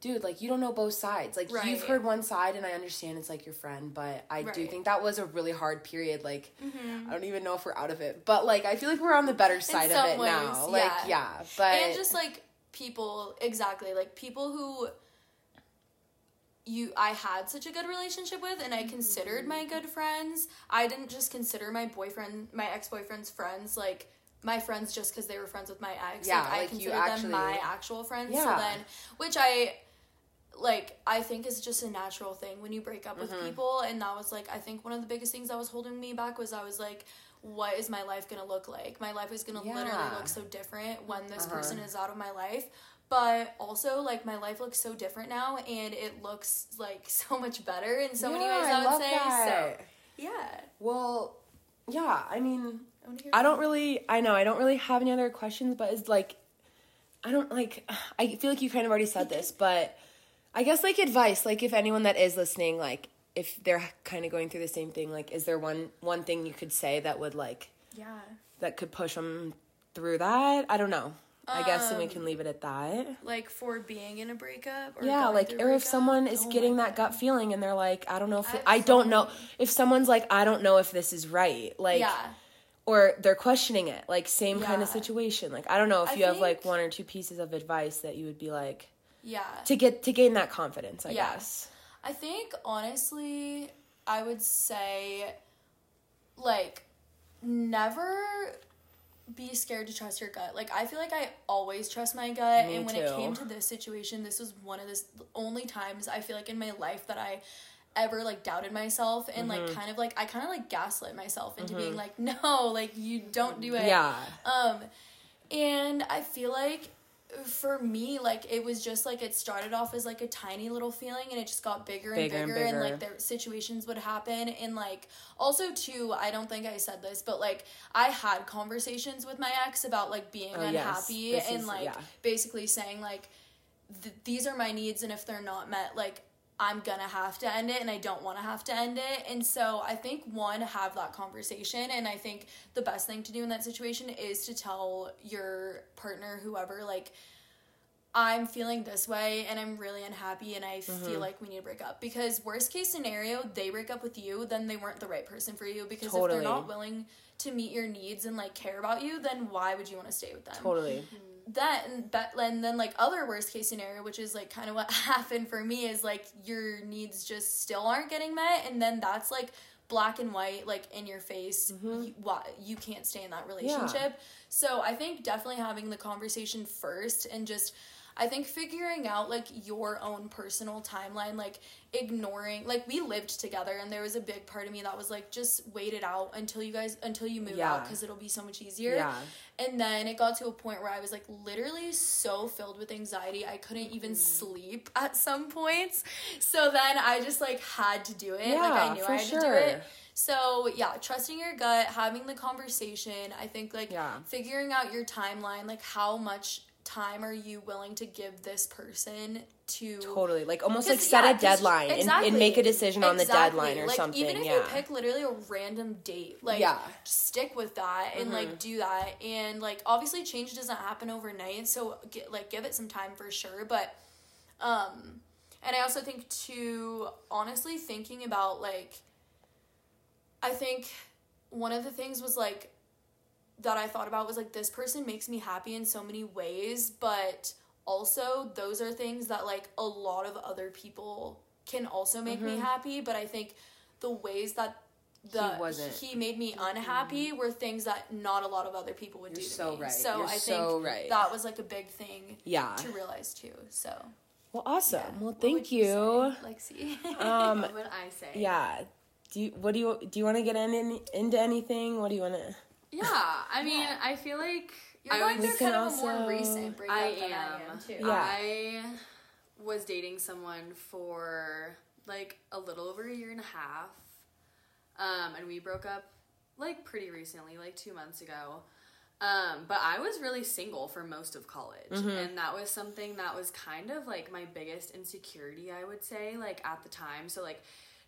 Dude, like you don't know both sides. Like Right. you've heard one side, and I understand it's like your friend, but I do think that was a really hard period. Like Mhm. I don't even know if we're out of it, but like I feel like we're on the better side of some it now. ways, Like yeah. yeah, but and just like people exactly like people who you I had such a good relationship with and I considered my good friends. I didn't just consider my boyfriend my ex-boyfriend's friends like my friends just because they were friends with my ex. Yeah, like, I like, considered actually- them my actual friends. So Yeah. then which I like I think is just a natural thing when you break up with Mm-hmm. people and that was like I think one of the biggest things that was holding me back was I was like what is my life gonna look like? My life is gonna literally look so different when this Uh-huh. person is out of my life. But also like my life looks so different now and it looks like so much better in so many ways I, would love say. that. So yeah. Well, yeah, I mean I I don't really I know, I don't really have any other questions, but it's like I don't like I feel like you kind of already said this, but I guess like advice, like if anyone that is listening, like if they're kind of going through the same thing, like is there one one thing you could say that would like Yeah. that could push them through that? I don't know. I guess then we Um, can leave it at that. Like for being in a breakup or yeah like or if someone is Oh getting that God. gut feeling and they're like i don't know if I don't know if someone's like i don't know if this is right like Yeah. or they're questioning it like same kind of situation like i don't know if I you have like one or two pieces of advice that you would be like Yeah. to get to gain that confidence i Yeah. guess I think honestly, I would say like never be scared to trust your gut. Like I feel like I always trust my gut Me and when too. it came to this situation, this was one of the only times I feel like in my life that I ever like doubted myself and Mm-hmm. like kind of like I kind of like gaslit myself into being like no like you don't do it Yeah. um and I feel like for me like it was just like it started off as like a tiny little feeling and it just got bigger and Bigger and bigger, and, like there situations would happen. And like also too I don't think I said this but like I had conversations with my ex about like being Oh, unhappy This and is- like yeah. basically saying like th- these are my needs and if they're not met like i'm gonna have to end it and i don't want to have to end it. And so i think one have that conversation. And i think the best thing to do in that situation is to tell your partner whoever like i'm feeling this way and i'm really unhappy and i Mm-hmm. feel like we need to break up. Because worst case scenario they break up with you then they weren't the right person for you. Because if they're not willing to meet your needs and like care about you then why would you want to stay with them? Totally. Then but and then like other worst case scenario which is like kind of what happened for me is like your needs just still aren't getting met and then that's like black and white like in your face. Mm-hmm. You, why, you can't stay in that relationship. So i think definitely having the conversation first and just i think figuring out like your own personal timeline like ignoring like we lived together and there was a big part of me that was like just wait it out until you guys until you move out because it'll be so much easier Yeah. and then it got to a point where I was like literally so filled with anxiety, I couldn't even mm-hmm. sleep at some points. So then I just like had to do it. like Yeah, I knew for I had to do sure. it. So yeah, trusting your gut, having the conversation. I think like Yeah. figuring out your timeline, like how much time are you willing to give this person to Totally. Like almost like set yeah, a deadline and, exactly. and make a decision on the deadline or like, something. Even if yeah. you pick literally a random date, like Yeah. Mm-hmm. stick with that and like do that. And like obviously change doesn't happen overnight, so get, like give it some time for sure. But um, and I also think too, honestly, thinking about like, I think one of the things was like that I thought about was like this person makes me happy in so many ways, but also those are things that like a lot of other people can also make me happy, but I think the ways that the Mm-hmm. He wasn't. he made me unhappy were things that not a lot of other people would You're do to so me. right. So You're I think so right. that was like a big thing Yeah. to realize too. So Well, awesome. yeah. Well, What thank would you. say, Lexi. Um, what would I say? yeah. Do you, what do you do? You want to get in, in, into anything? What do you want to? Yeah, I mean, I feel like You're I going would through kind of a more recent breakup I than I am. am too. Yeah. I was dating someone for like a little over a year and a half. Um, and we broke up like pretty recently, like two months ago. Um, but I was really single for most of college. And that was something that was kind of like my biggest insecurity, I would say, like at the time. So, like,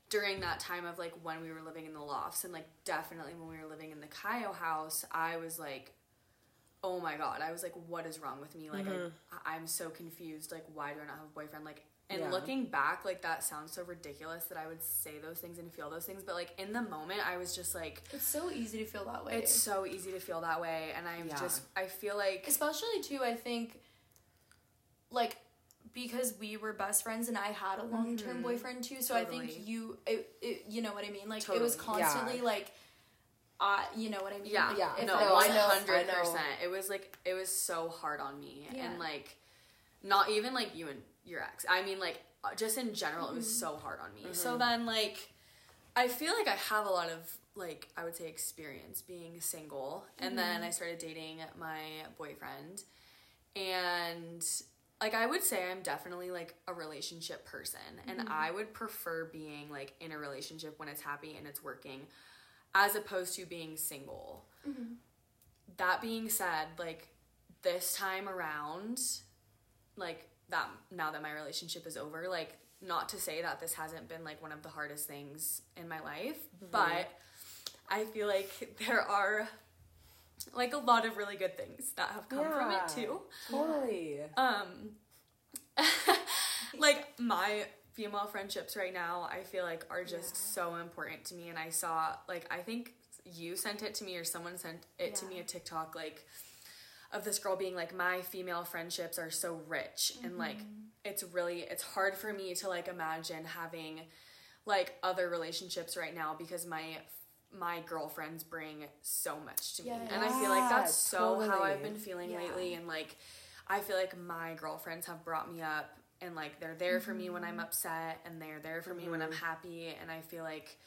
during that time of like when we were living in the lofts and like definitely when we were living in the Chi O house, I was like, oh my god, I was like, what is wrong with me? Like, mm-hmm. I, I'm so confused. Like, why do I not have a boyfriend? Like, and Yeah. looking back, like that sounds so ridiculous that I would say those things and feel those things, but like in the moment, I was just like, It's so easy to feel that way. it's so easy to feel that way, and I'm Yeah. just, I feel like, especially too i think like because we were best friends and i had a long-term boyfriend too so i Mm-hmm. Think you it, it you know what i mean like it was Totally. constantly like uh you know what i mean yeah, Like, Yeah. no, one hundred percent. It was like it was so hard on me, Yeah. and like, not even like you and your ex. I mean, like uh, just in general, it was so hard on me. So then, like, I feel like I have a lot of like I would say experience being single, and then I started dating my boyfriend, and like I would say I'm definitely like a relationship person and mm-hmm. I would prefer being like in a relationship when it's happy and it's working as opposed to being single. Mm-hmm. That being said, like this time around like that now that my relationship is over, like not to say that this hasn't been like one of the hardest things in my life, mm-hmm. but I feel like there are like a lot of really good things that have come from it too. Totally. Um, like my female friendships right now, I feel like are just so important to me. And I saw, like, I think you sent it to me or someone sent it to me a TikTok, like, of this girl being like, my female friendships are so rich. And, like, it's really, it's hard for me to, like, imagine having, like, other relationships right now because my my girlfriends bring so much to me. And I feel like that's Yeah, so how I've been feeling Yeah. lately. And like I feel like my girlfriends have brought me up and like they're there for me when I'm mm-hmm. upset and they're there for me when I'm mm-hmm. happy. And I feel like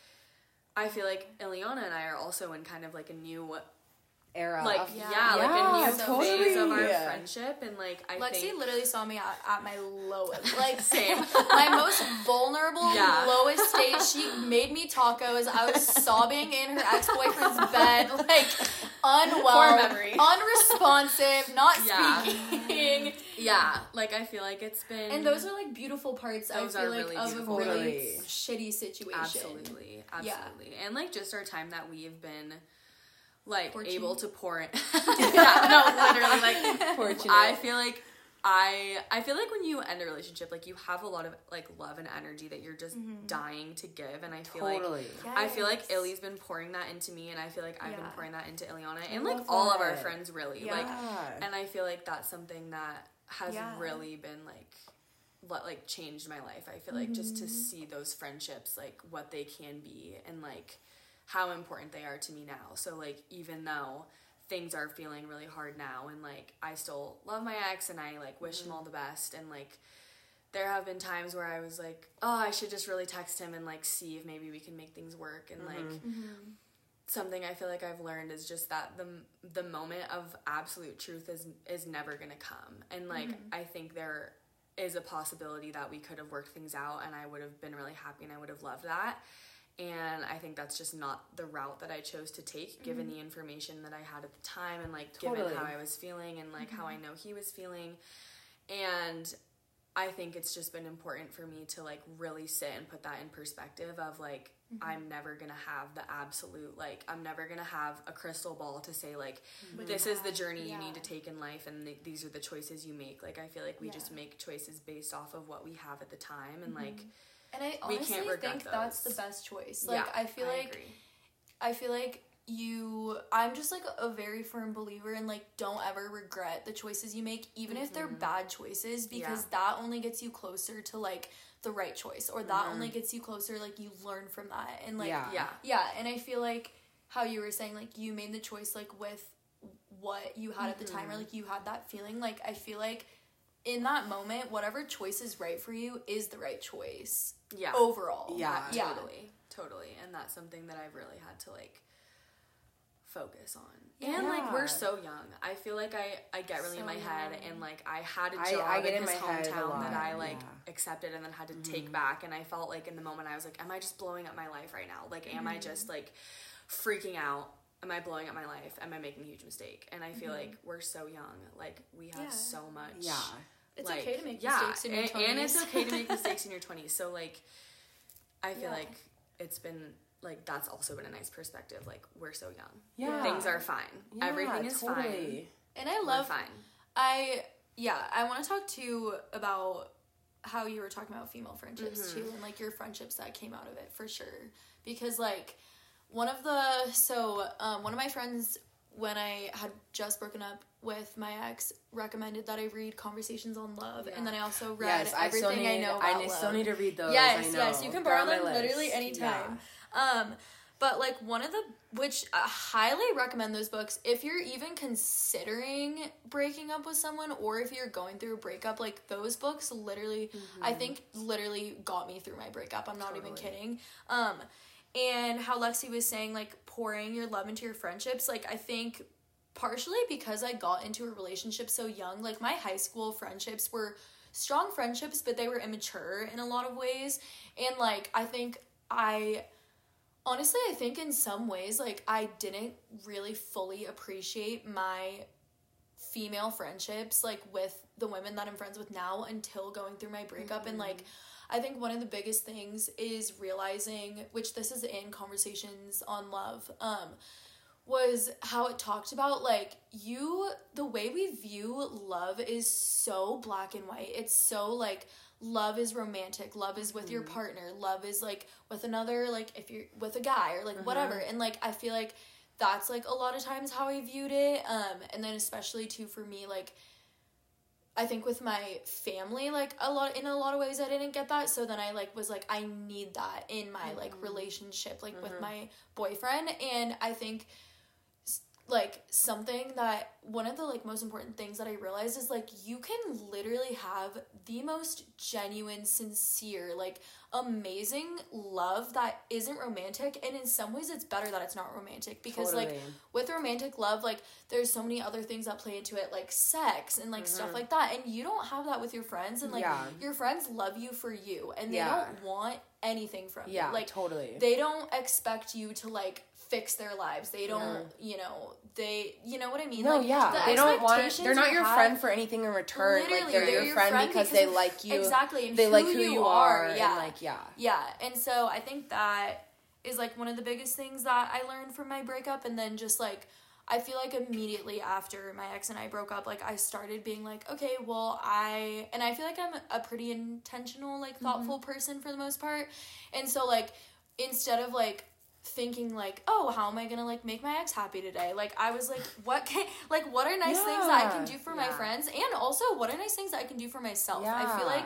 I feel like Iliana and I are also in kind of like a new Era. like of- yeah, Yeah. like a new Yeah, phase of our totally. friendship and like I Lexi think literally saw me at, at my lowest, like Same. my most vulnerable, Yeah. lowest state. She made me tacos. I was sobbing in her ex boyfriend's bed, like unwell, unresponsive, not Yeah. speaking. yeah, like I feel like it's been And those are like beautiful parts. Those I feel are like really of a really Totally. shitty situation. Absolutely, Yeah. absolutely, and like just our time that we've been like Fortunate. able to pour it. yeah, no, literally, like Fortunate. I feel like I I feel like when you end a relationship, like you have a lot of like love and energy that you're just mm-hmm. dying to give, and I feel Totally. like I feel like Illy's been pouring that into me, and I feel like I've been pouring that into Iliana, and like love all of our friends, really. Yeah. Like, and I feel like that's something that has Yeah. really been like what like changed my life. I feel like just to mm-hmm. see those friendships like what they can be and like how important they are to me now. So like even though things are feeling really hard now and like I still love my ex and I like wish him mm-hmm. all the best and like there have been times where I was like, oh, I should just really text him and like see if maybe we can make things work and like mm-hmm. Mm-hmm. something I feel like I've learned is just that the the moment of absolute truth is is never going to come. And like I think there is a possibility that we could have worked things out and I would have been really happy and I would have loved that. And I think that's just not the route that I chose to take given mm-hmm. the information that I had at the time and like given how I was feeling and like how I mm-hmm. know he was feeling. And I think it's just been important for me to like really sit and put that in perspective of like mm-hmm. I'm never going to have the absolute like I'm never going to have a crystal ball to say like this is the journey you need to take in life and th- these are the choices you make. Like I feel like we just make choices based off of what we have at the time and like And I We honestly can't regret think that's the best choice. Like yeah, I feel like agree. I feel like you I'm just like a very firm believer in like don't ever regret the choices you make even if they're bad choices because Mm-hmm. Yeah. that only gets you closer to like the right choice or that only gets you closer like you learn from that and like Yeah. yeah. yeah, and I feel like how you were saying like you made the choice like with what you had at the time or like you had that feeling like I feel like in that moment whatever choice is right for you is the right choice Yeah. overall. Yeah. Yeah. Totally. Totally. And that's something that I've really had to like focus on. Yeah. And like we're so young. I feel like I I get really in So my head young. and like I had a job I get in in his my hometown that I like yeah. accepted and then had to take mm-hmm. back and I felt like in the moment I was like am I just blowing up my life right now? Like am I mm-hmm. just like freaking out? Am I blowing up my life? Am I making a huge mistake? And I feel mm-hmm. like we're so young. Like we have Yeah. so much Yeah. It's like, okay to make yeah, mistakes in your and, 20s. and it's okay to make mistakes in your 20s so like i feel Yeah. like it's been like that's also been a nice perspective like we're so young Yeah. things are fine Yeah, everything is fine. And I we're love fine I yeah, I want to talk to you about how you were talking about female friendships Mm-hmm. too and like your friendships that came out of it for sure. Because like one of the so um one of my friends when I had just broken up with my ex recommended that I read Conversations on Love and then I also read Yes, I everything need. I know I about love. still need to read those. Yes, I know. yes, you can borrow them list. literally anytime. Um, but like one of the which I highly recommend those books if you're even considering breaking up with someone or if you're going through a breakup. Like those books, literally, I think literally got me through my breakup. I'm not even kidding. Um, and how Lexi was saying like pouring your love into your friendships. Like I think partially because I got into a relationship so young. Like my high school friendships were strong friendships, but they were immature in a lot of ways. And like I think I honestly I think in some ways like I didn't really fully appreciate my female friendships like with the women that I'm friends with now until going through my breakup and mm-hmm. like I think one of the biggest things is realizing which this is in conversations on love um was how it talked about like you the way we view love is so black and white. It's so like love is romantic love is with your partner love is like with another like if you're with a guy or like whatever. And like i feel like that's like a lot of times how i viewed it um and then especially too for me like I think with my family, like a lot in a lot of ways I didn't get that. So then I like was like, I need that in my like mm-hmm. relationship, like with mm-hmm. my boyfriend. And I think like something that one of the like most important things that I realized is like you can literally have the most genuine, sincere, like amazing love that isn't romantic and in some ways it's better that it's not romantic because like with romantic love like there's so many other things that play into it like sex and like stuff like that and you don't have that with your friends and like Mm-hmm. Yeah. your friends love you for you and they Yeah. don't want anything from Yeah, you like totally. they don't expect you to like fix their lives they don't you know they you know what i mean No, like yeah, the they don't want. expectations They're not your have- friend for anything in return. Like Literally, they're, your, friend, because, they like you. exactly and They who like who you, you are, are. yeah And like yeah. yeah and so i think that is like one of the biggest things that i learned from my breakup and then just like i feel like immediately after my ex and i broke up like i started being like okay well i and i feel like i'm a pretty intentional like mm-hmm. thoughtful person for the most part and so like instead of like thinking like oh how am i gonna like make my ex happy today like i was like what can like what are nice things that i can do for my friends and also what are nice things that i can do for myself i feel like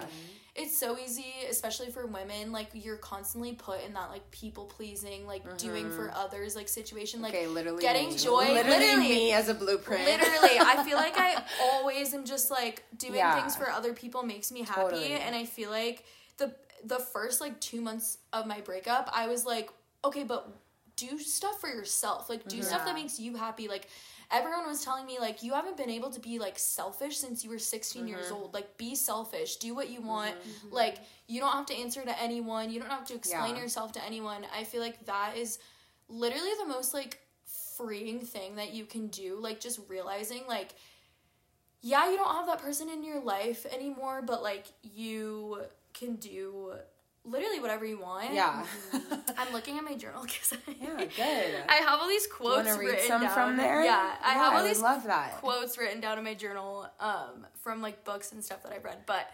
it's so easy especially for women like you're constantly put in that like people pleasing like doing for others like situation like Mm-hmm. Okay, literally. getting me. joy Literally, literally me as a blueprint. literally i feel like i always am just like doing Yeah. things for other people makes me happy Totally. and i feel like the the first like two months of my breakup i was like okay but do stuff for yourself. Like do stuff that makes you happy. Like everyone was telling me like you haven't been able to be like selfish since you were 16 years Mm-hmm. old. Like be selfish. Do what you want. Like you don't have to answer to anyone. You don't have to explain Yeah. yourself to anyone. I feel like that is literally the most like freeing thing that you can do. Like just realizing like yeah you don't have that person in your life anymore but like you can do literally whatever you want Yeah. i'm looking at my journal because yeah. Good. i have all these quotes to read written some down. from there? yeah i have all would these love that. quotes written down in my journal um, from like books and stuff that I've read. But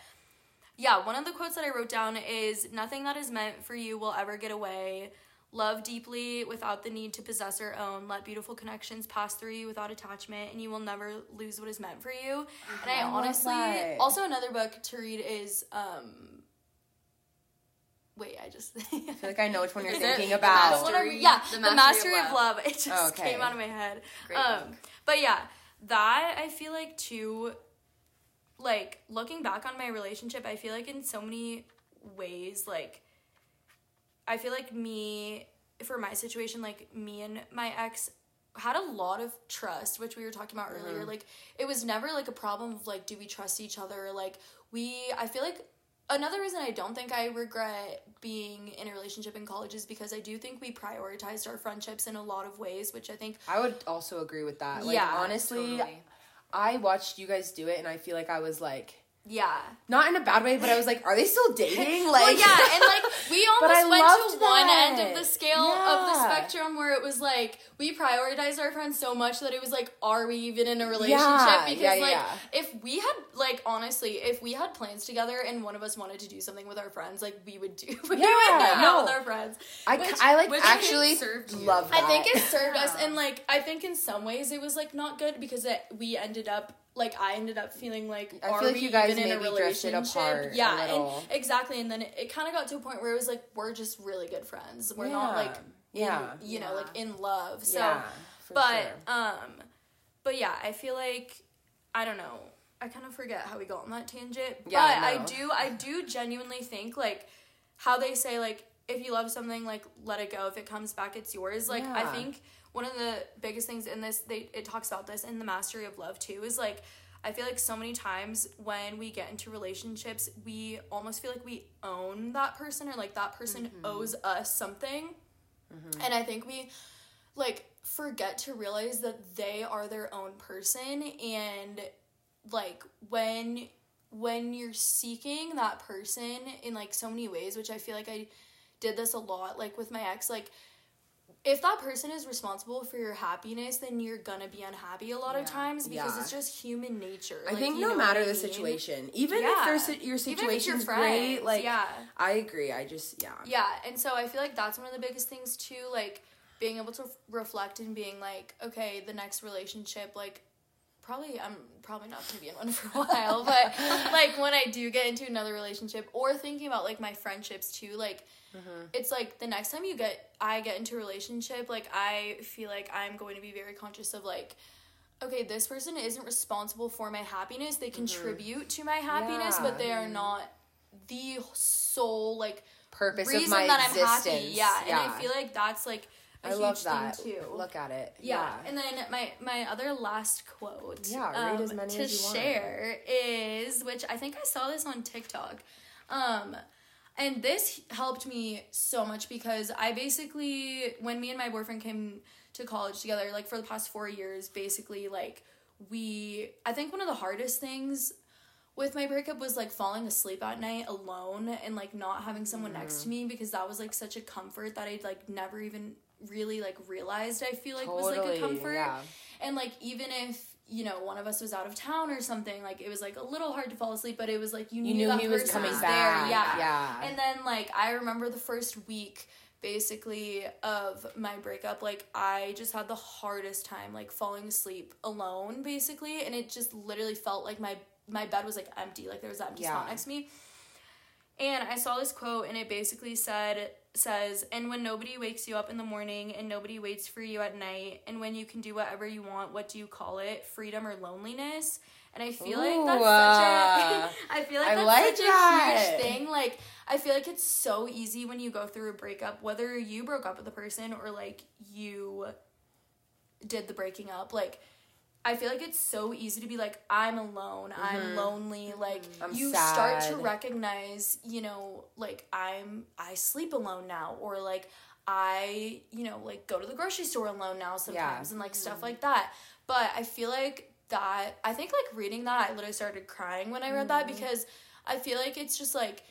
yeah, one of the quotes that I wrote down is nothing that is meant for you will ever get away. Love deeply without the need to possess or own. Let beautiful connections pass through you without attachment, and you will never lose what is meant for you. And I, I honestly, also another book to read is. um Wait, I just. I feel like I know which one you're thinking about. That's what I'm- Mastery- yeah, The the, Mastery mastery, of of love. It just Oh, okay. came out of my head. Great um, book. but yeah, that I feel like too. Like looking back on my relationship, I feel like in so many ways, like I feel like me for my situation, like me and my ex had a lot of trust, which we were talking about earlier. Like it was never like a problem of like, do we trust each other? Like we, I feel like another reason I don't think I regret being in a relationship in college is because I do think we prioritized our friendships in a lot of ways, which I think I would also agree with that. Like, Yeah, honestly, Totally. I watched you guys do it, and I feel like I was like, yeah. not in a bad way, but I was like, are they still dating? Like, well, yeah, and like we almost went to one end of the scale of the spectrum where it was like we prioritized our friends so much that it was like, are we even in a relationship? Yeah, because yeah, like yeah. if we had like honestly, if we had plans together and one of us wanted to do something with our friends, like we would do. we would Yeah, out no. with our friends. I, Which- I like actually served love that. I think it served us, and like I think in some ways it was like not good because it, we ended up like I ended up feeling like I are feel like we you guys even in a maybe drifted relationship? apart Yeah, little. and exactly, and then it, it kind of got to a point where it was like we're just really good friends. We're not like Yeah. in, you know like in love. So, yeah, for but sure. um, but yeah, I feel like I don't know. I kind of forget how we got on that tangent. Yeah, but I I do I do genuinely think like how they say like if you love something like let it go if it comes back it's yours like i think one of the biggest things in this they it talks about this in the mastery of love too is like i feel like so many times when we get into relationships we almost feel like we own that person or like that person Mm-hmm. owes us something and i think we like forget to realize that they are their own person and like when when you're seeking that person in like so many ways which i feel like i did this a lot like with my ex like if that person is responsible for your happiness then you're gonna be unhappy a lot of times because Yeah. it's just human nature I Like, think no matter the mean? situation, even Yeah. if there's your Even if it's your situation's great, like yeah I agree. I just yeah. yeah and so i feel like that's one of the biggest things too like being able to reflect and being like okay the next relationship like probably I'm probably not gonna be in one for a while, but like when I do get into another relationship or thinking about like my friendships too, like mm-hmm. it's like the next time you get I get into a relationship, like I feel like I'm going to be very conscious of like okay, this person isn't responsible for my happiness. They mm-hmm. contribute to my happiness, Yeah. but they are not the sole like Purpose reason of my that I'm happy. Yeah, and I feel like that's like I love that. too. Look at it. Yeah. And then my my other last quote Yeah, read um, as many to as you want. share is which I think I saw this on TikTok. Um and this helped me so much because I basically when me and my boyfriend came to college together like for the past 4 years basically like we I think one of the hardest things with my breakup was like falling asleep at night alone and like not having someone next to me because that was like such a comfort that I'd like never even really like realized I feel like was like a comfort. yeah. And like even if you know one of us was out of town or something, like it was like a little hard to fall asleep, but it was like you, You knew, knew that he was coming was back, there. Yeah. yeah. And then like I remember the first week basically of my breakup like i just had the hardest time like falling asleep alone basically and it just literally felt like my my bed was like empty like there was an empty spot next to me and i saw this quote and it basically said says and when nobody wakes you up in the morning and nobody waits for you at night and when you can do whatever you want what do you call it? Freedom or loneliness? And i feel like that's Ooh, such uh, a i feel like that's like such that. a huge thing. Like i feel like it's so easy when you go through a breakup whether you broke up with a person or like you did the breaking up. Like I feel like it's so easy to be like, I'm alone, I'm lonely. Like Mm-hmm. I'm you start to recognize, you know, like I'm I sleep alone now, or like I, you know, like go to the grocery store alone now sometimes and like Mm-hmm. stuff like that. But I feel like that I think like reading that I literally started crying when I read that Mm-hmm. because I feel like it's just like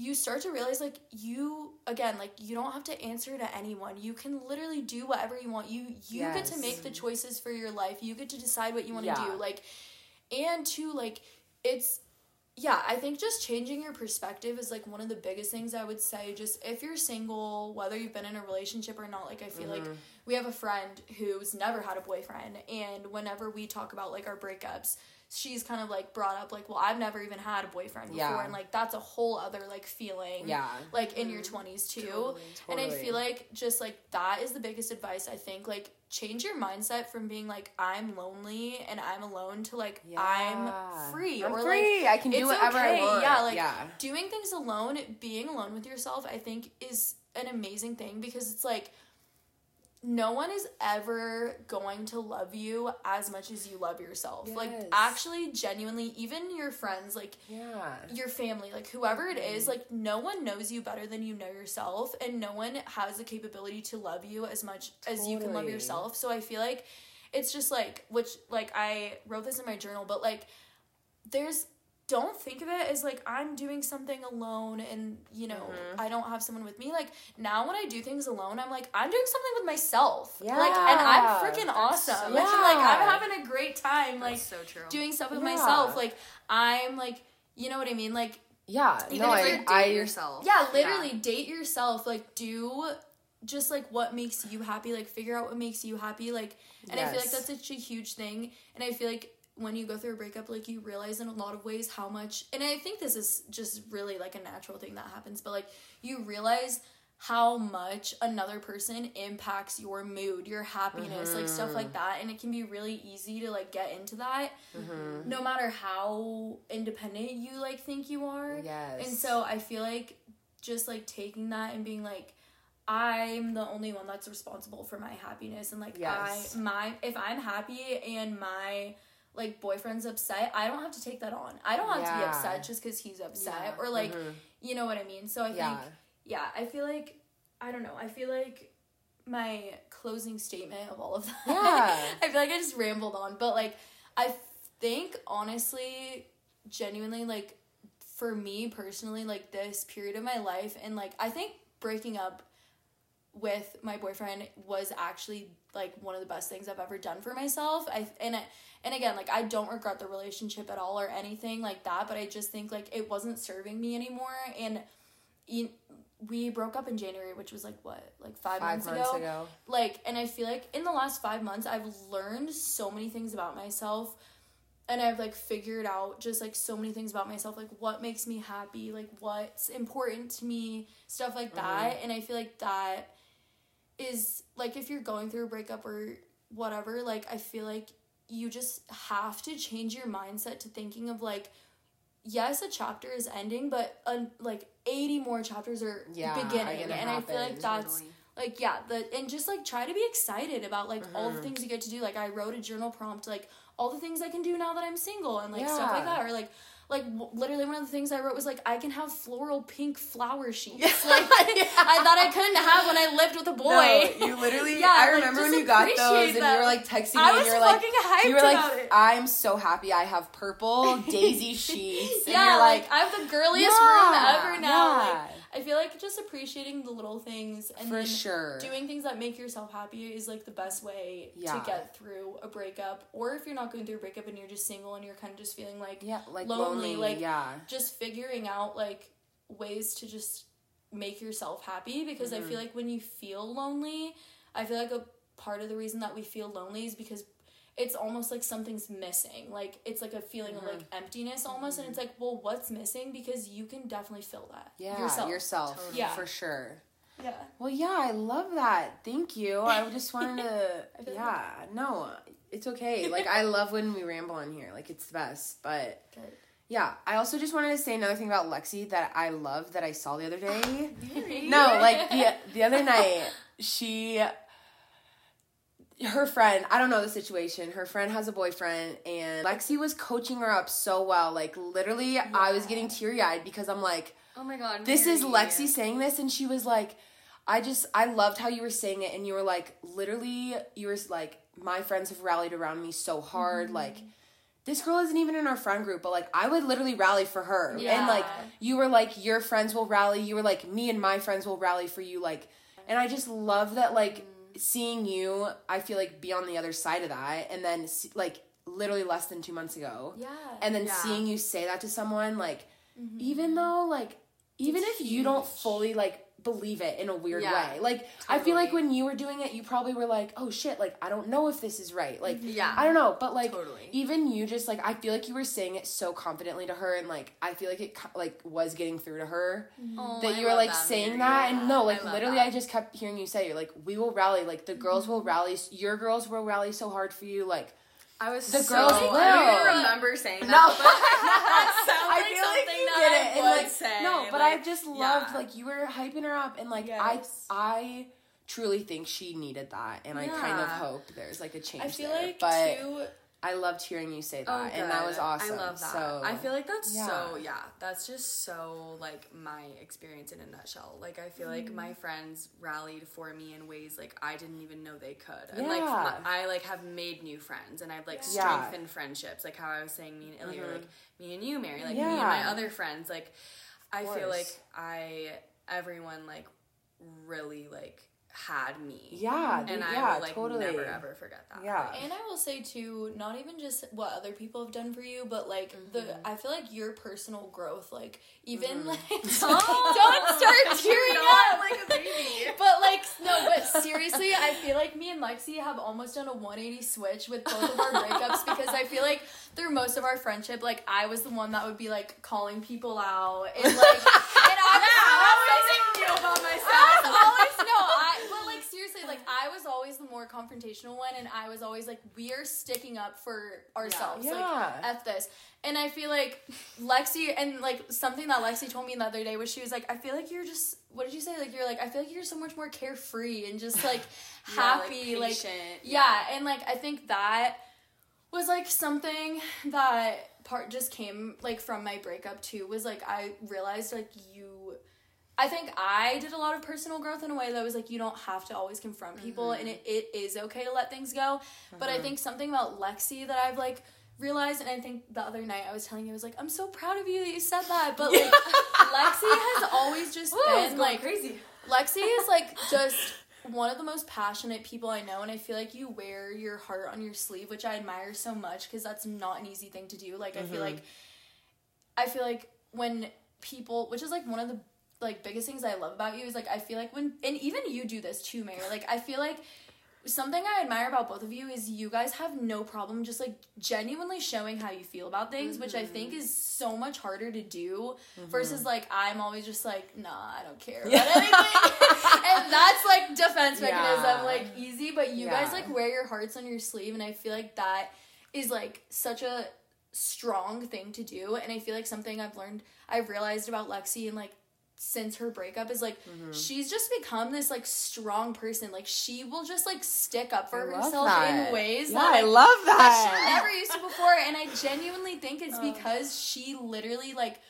you start to realize like you again like you don't have to answer to anyone. You can literally do whatever you want. You you get to make the choices for your life. You get to decide what you want to Yeah. do like and to like it's yeah i think just changing your perspective is like one of the biggest things i would say. Just if you're single whether you've been in a relationship or not like i feel like Mm-hmm. we have a friend who's never had a boyfriend and whenever we talk about like our breakups she's kind of like brought up like well i've never even had a boyfriend before Yeah. and like that's a whole other like feeling Yeah. like in your mm-hmm. 20s too Totally, and i feel like just like that is the biggest advice i think like change your mindset from being like i'm lonely and i'm alone to like Yeah. i'm free I'm or free. like I can do it's whatever I want. yeah like Yeah. doing things alone being alone with yourself i think is an amazing thing because it's like no one is ever going to love you as much as you love yourself. Like actually genuinely even your friends like Yeah. your family, like whoever it is, mm-hmm. like no one knows you better than you know yourself, and no one has the capability to love you as much as you can love yourself. So I feel like it's just like, which, like, I wrote this in my journal, but like, there's, don't think of it as like I'm doing something alone and you know Mm-hmm. I don't have someone with me. Like now when I do things alone, I'm like I'm doing something with myself. Yeah. Like and I'm freaking awesome. so like, like I'm having a great time. Like so true. doing stuff with Yeah. myself. Like I'm like you know what I mean. Like Yeah. Even no, if I, you're date I yourself. yeah, literally date yourself. Like do just like what makes you happy. Like figure out what makes you happy. Like and I feel like that's such a huge thing. And I feel like when you go through a breakup, like you realize in a lot of ways how much. And I think this is just really like a natural thing that happens. But like you realize how much another person impacts your mood, your happiness, like stuff like mm-hmm. that. And it can be really easy to like get into that, mm-hmm. no matter how independent you like think you are. Yes. And so I feel like just like taking that and being like, I'm the only one that's responsible for my happiness and like Yes. I my if I'm happy and my like boyfriend's upset, I don't have to take that on. I don't have to be upset just because he's upset Yeah. or like mm-hmm. you know what I mean. So I Yeah. think yeah, I feel like I don't know. I feel like my closing statement of all of that. Yeah. I feel like I just rambled on, but like I think honestly, genuinely, like for me personally, like this period of my life, and like I think breaking up with my boyfriend was actually like one of the best things I've ever done for myself. I and it, and again, like I don't regret the relationship at all or anything like that, but I just think like it wasn't serving me anymore and you, we broke up in January, which was like what, like five, Five months, months ago. ago. Like, and I feel like in the last five months, I've learned so many things about myself, and I've like figured out just like so many things about myself, like what makes me happy, like what's important to me, stuff like mm-hmm. that. And I feel like that is like if you're going through a breakup or whatever, like I feel like you just have to change your mindset to thinking of like yes a chapter is ending but uh, like 80 more chapters are Yeah, beginning and i feel like that's Totally. like yeah the and just like try to be excited about like all Mm-hmm. the things you get to do like i wrote a journal prompt like all the things i can do now that i'm single and like stuff like that or like like w- literally one of the things i wrote was like i can have floral pink flower sheets like i thought i couldn't have when i lived with a boy No, you literally. Yeah, I like, remember when you got those, and you were like texting me, I and was you were like, hyped you were like. I'm so happy I have purple daisy sheets. And yeah you're like, like, i have the girliest Yeah, room ever now yeah. like i feel like just appreciating the little things and for sure. doing things that make yourself happy is like the best way Yeah. to get through a breakup or if you're not going through a breakup and you're just single and you're kind of just feeling like yeah, like lonely, lonely. like, yeah, just figuring out like ways to just make yourself happy because Mm-hmm. I feel like when you feel lonely, I feel like a part of the reason that we feel lonely is because it's almost like something's missing. Like it's like a feeling of Mm-hmm. like emptiness almost and it's like, well, what's missing because you can definitely fill that. yeah, yourself. yourself, Totally. Yeah. for sure. Yeah. Well, yeah, I love that. Thank you. I just wanted to. yeah, no, it's okay. Like I love when we ramble on here. Like it's the best. But Good. yeah, I also just wanted to say another thing about Lexi that I love that I saw the other day. no, like the the other night, she her friend, I don't know the situation. Her friend has a boyfriend and Lexi was coaching her up so well. Like literally I was getting teary-eyed because I'm like Oh my god. this is Lexi saying this, and she was like, I just, I loved how you were saying it, and you were like, literally, you were like, my friends have rallied around me so hard, mm-hmm. like, this girl isn't even in our friend group, but like, I would literally rally for her, and like, you were like, your friends will rally, you were like, me and my friends will rally for you, like, and I just love that, like, seeing you, I feel like be on the other side of that, and then like, literally less than two months ago, Yeah. and then Yeah. seeing you say that to someone like mm-hmm. even though like even if you don't fully like believe it in a weird Yeah, way like i feel like when you were doing it you probably were like oh shit like i don't know if this is right like Yeah. i don't know but like Totally. even you just like i feel like you were saying it so confidently to her and like i feel like it like was getting through to her Oh, that I you were like that, saying that and no like I literally that. i just kept hearing you say you're like we will rally like the girls will Mm-hmm. rally your girls will rally so hard for you like I was The so, girls I don't remember saying that. No. but that I like feel like something you did I it, and would like say. no, but like, I just loved yeah. like you were hyping her up, and like Yes. I, I truly think she needed that, and I kind of Yeah. hope there's like a change I feel there. like but too I loved hearing you say that, Oh, and that was awesome. I love that. So I feel like that's yeah. so yeah. That's just so like my experience in a nutshell. Like I feel like Mm-hmm. my friends rallied for me in ways like I didn't even know they could. And like my, I like have made new friends and I've like Yeah. Mm-hmm. strengthened friendships. Like how I was saying me and Ilya, like me and you, Mary, like me and my other friends. Like I feel like I everyone like really like had me. yeah, And I yeah, will like totally. never ever forget that. Yeah. And I will say too, not even just what other people have done for you, but like the mm-hmm. I feel like your personal growth, like even mm-hmm. like don't, don't start tearing up. like a baby. But like no, but seriously, I feel like me and Lexi have almost done a 180 switch with both of our breakups because I feel like through most of our friendship, like I was the one that would be like calling people out and like and I was always feel about I was always no, I but like I was always the more confrontational one, and I was always like, we are sticking up for ourselves, Yeah. like f this. And I feel like Lexi and like something that Lexi told me the other day was she was like, I feel like you're just what did you say? Like you're like I feel like you're so much more carefree and just like happy, like, patient, yeah. and like I think that was like something that part just came like from my breakup too was like I realized like you I think I did a lot of personal growth in a way that was like you don't have to always confront people and it, it is okay to let things go. But I think something about Lexi that I've like realized and I think the other night I was telling you I was like, I'm so proud of you that you said that. But like Lexi has always just been like crazy. Lexi is like just one of the most passionate people I know, and I feel like you wear your heart on your sleeve, which I admire so much because that's not an easy thing to do. Like I feel like I feel like when people, which is like one of the like biggest things I love about you is like I feel like when and even you do this too, Mary. Like I feel like something I admire about both of you is you guys have no problem just like genuinely showing how you feel about things, which I think mm-hmm. is so much harder to do mm-hmm. versus like I'm always just like, nah, I don't care about anything. and that's like defense mechanism, Yeah. like easy, but you guys like wear your hearts on your sleeve and I feel like that is like such a strong thing to do and I feel like something I've learned I've realized about Lexi and like since her breakup is like Mm-hmm. she's just become this like strong person. Like she will just like stick up for I herself in ways Yeah, that I love that she never used to before. And I genuinely think it's Oh. because she literally like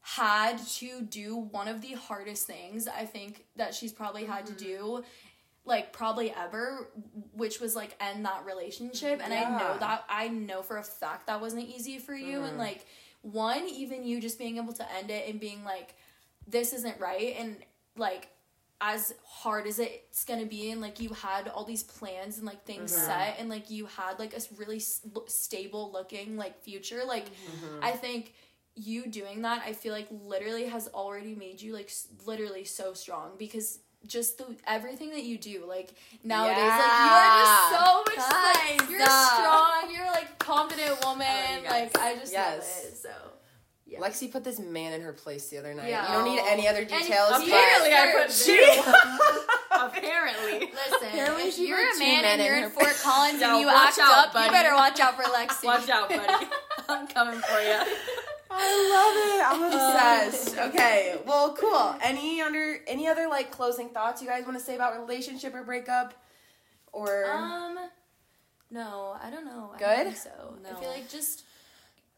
had to do one of the hardest things I think that she's probably had to Mm-hmm. do like probably ever which was like end that relationship and i know that i know for a fact that wasn't easy for you Mm-hmm. and like one even you just being able to end it and being like this isn't right and like as hard as it's gonna be and like you had all these plans and like things Mm-hmm. set and like you had like a really s- stable looking like future like Mm-hmm. i think you doing that i feel like literally has already made you like s- literally so strong because just the everything that you do like nowadays like you are just so much like you're uh, strong you're like confident woman love like i just Yes. love it so yeah. Lexi put this man in her place the other night. Yeah. You don't need any other details. he but Apparently, I put deserves- two. Apparently. Listen, Apparently if you're a man and you're in in her- Fort Collins Yo, and you act out, up, buddy. you better watch out for Lexi. Watch out, buddy. I'm coming for you. I love it. I'm obsessed. Okay. Well, cool. Any under any other like closing thoughts you guys want to say about relationship or breakup? Or Um, no, I don't know. I Good? don't think so. I feel like just.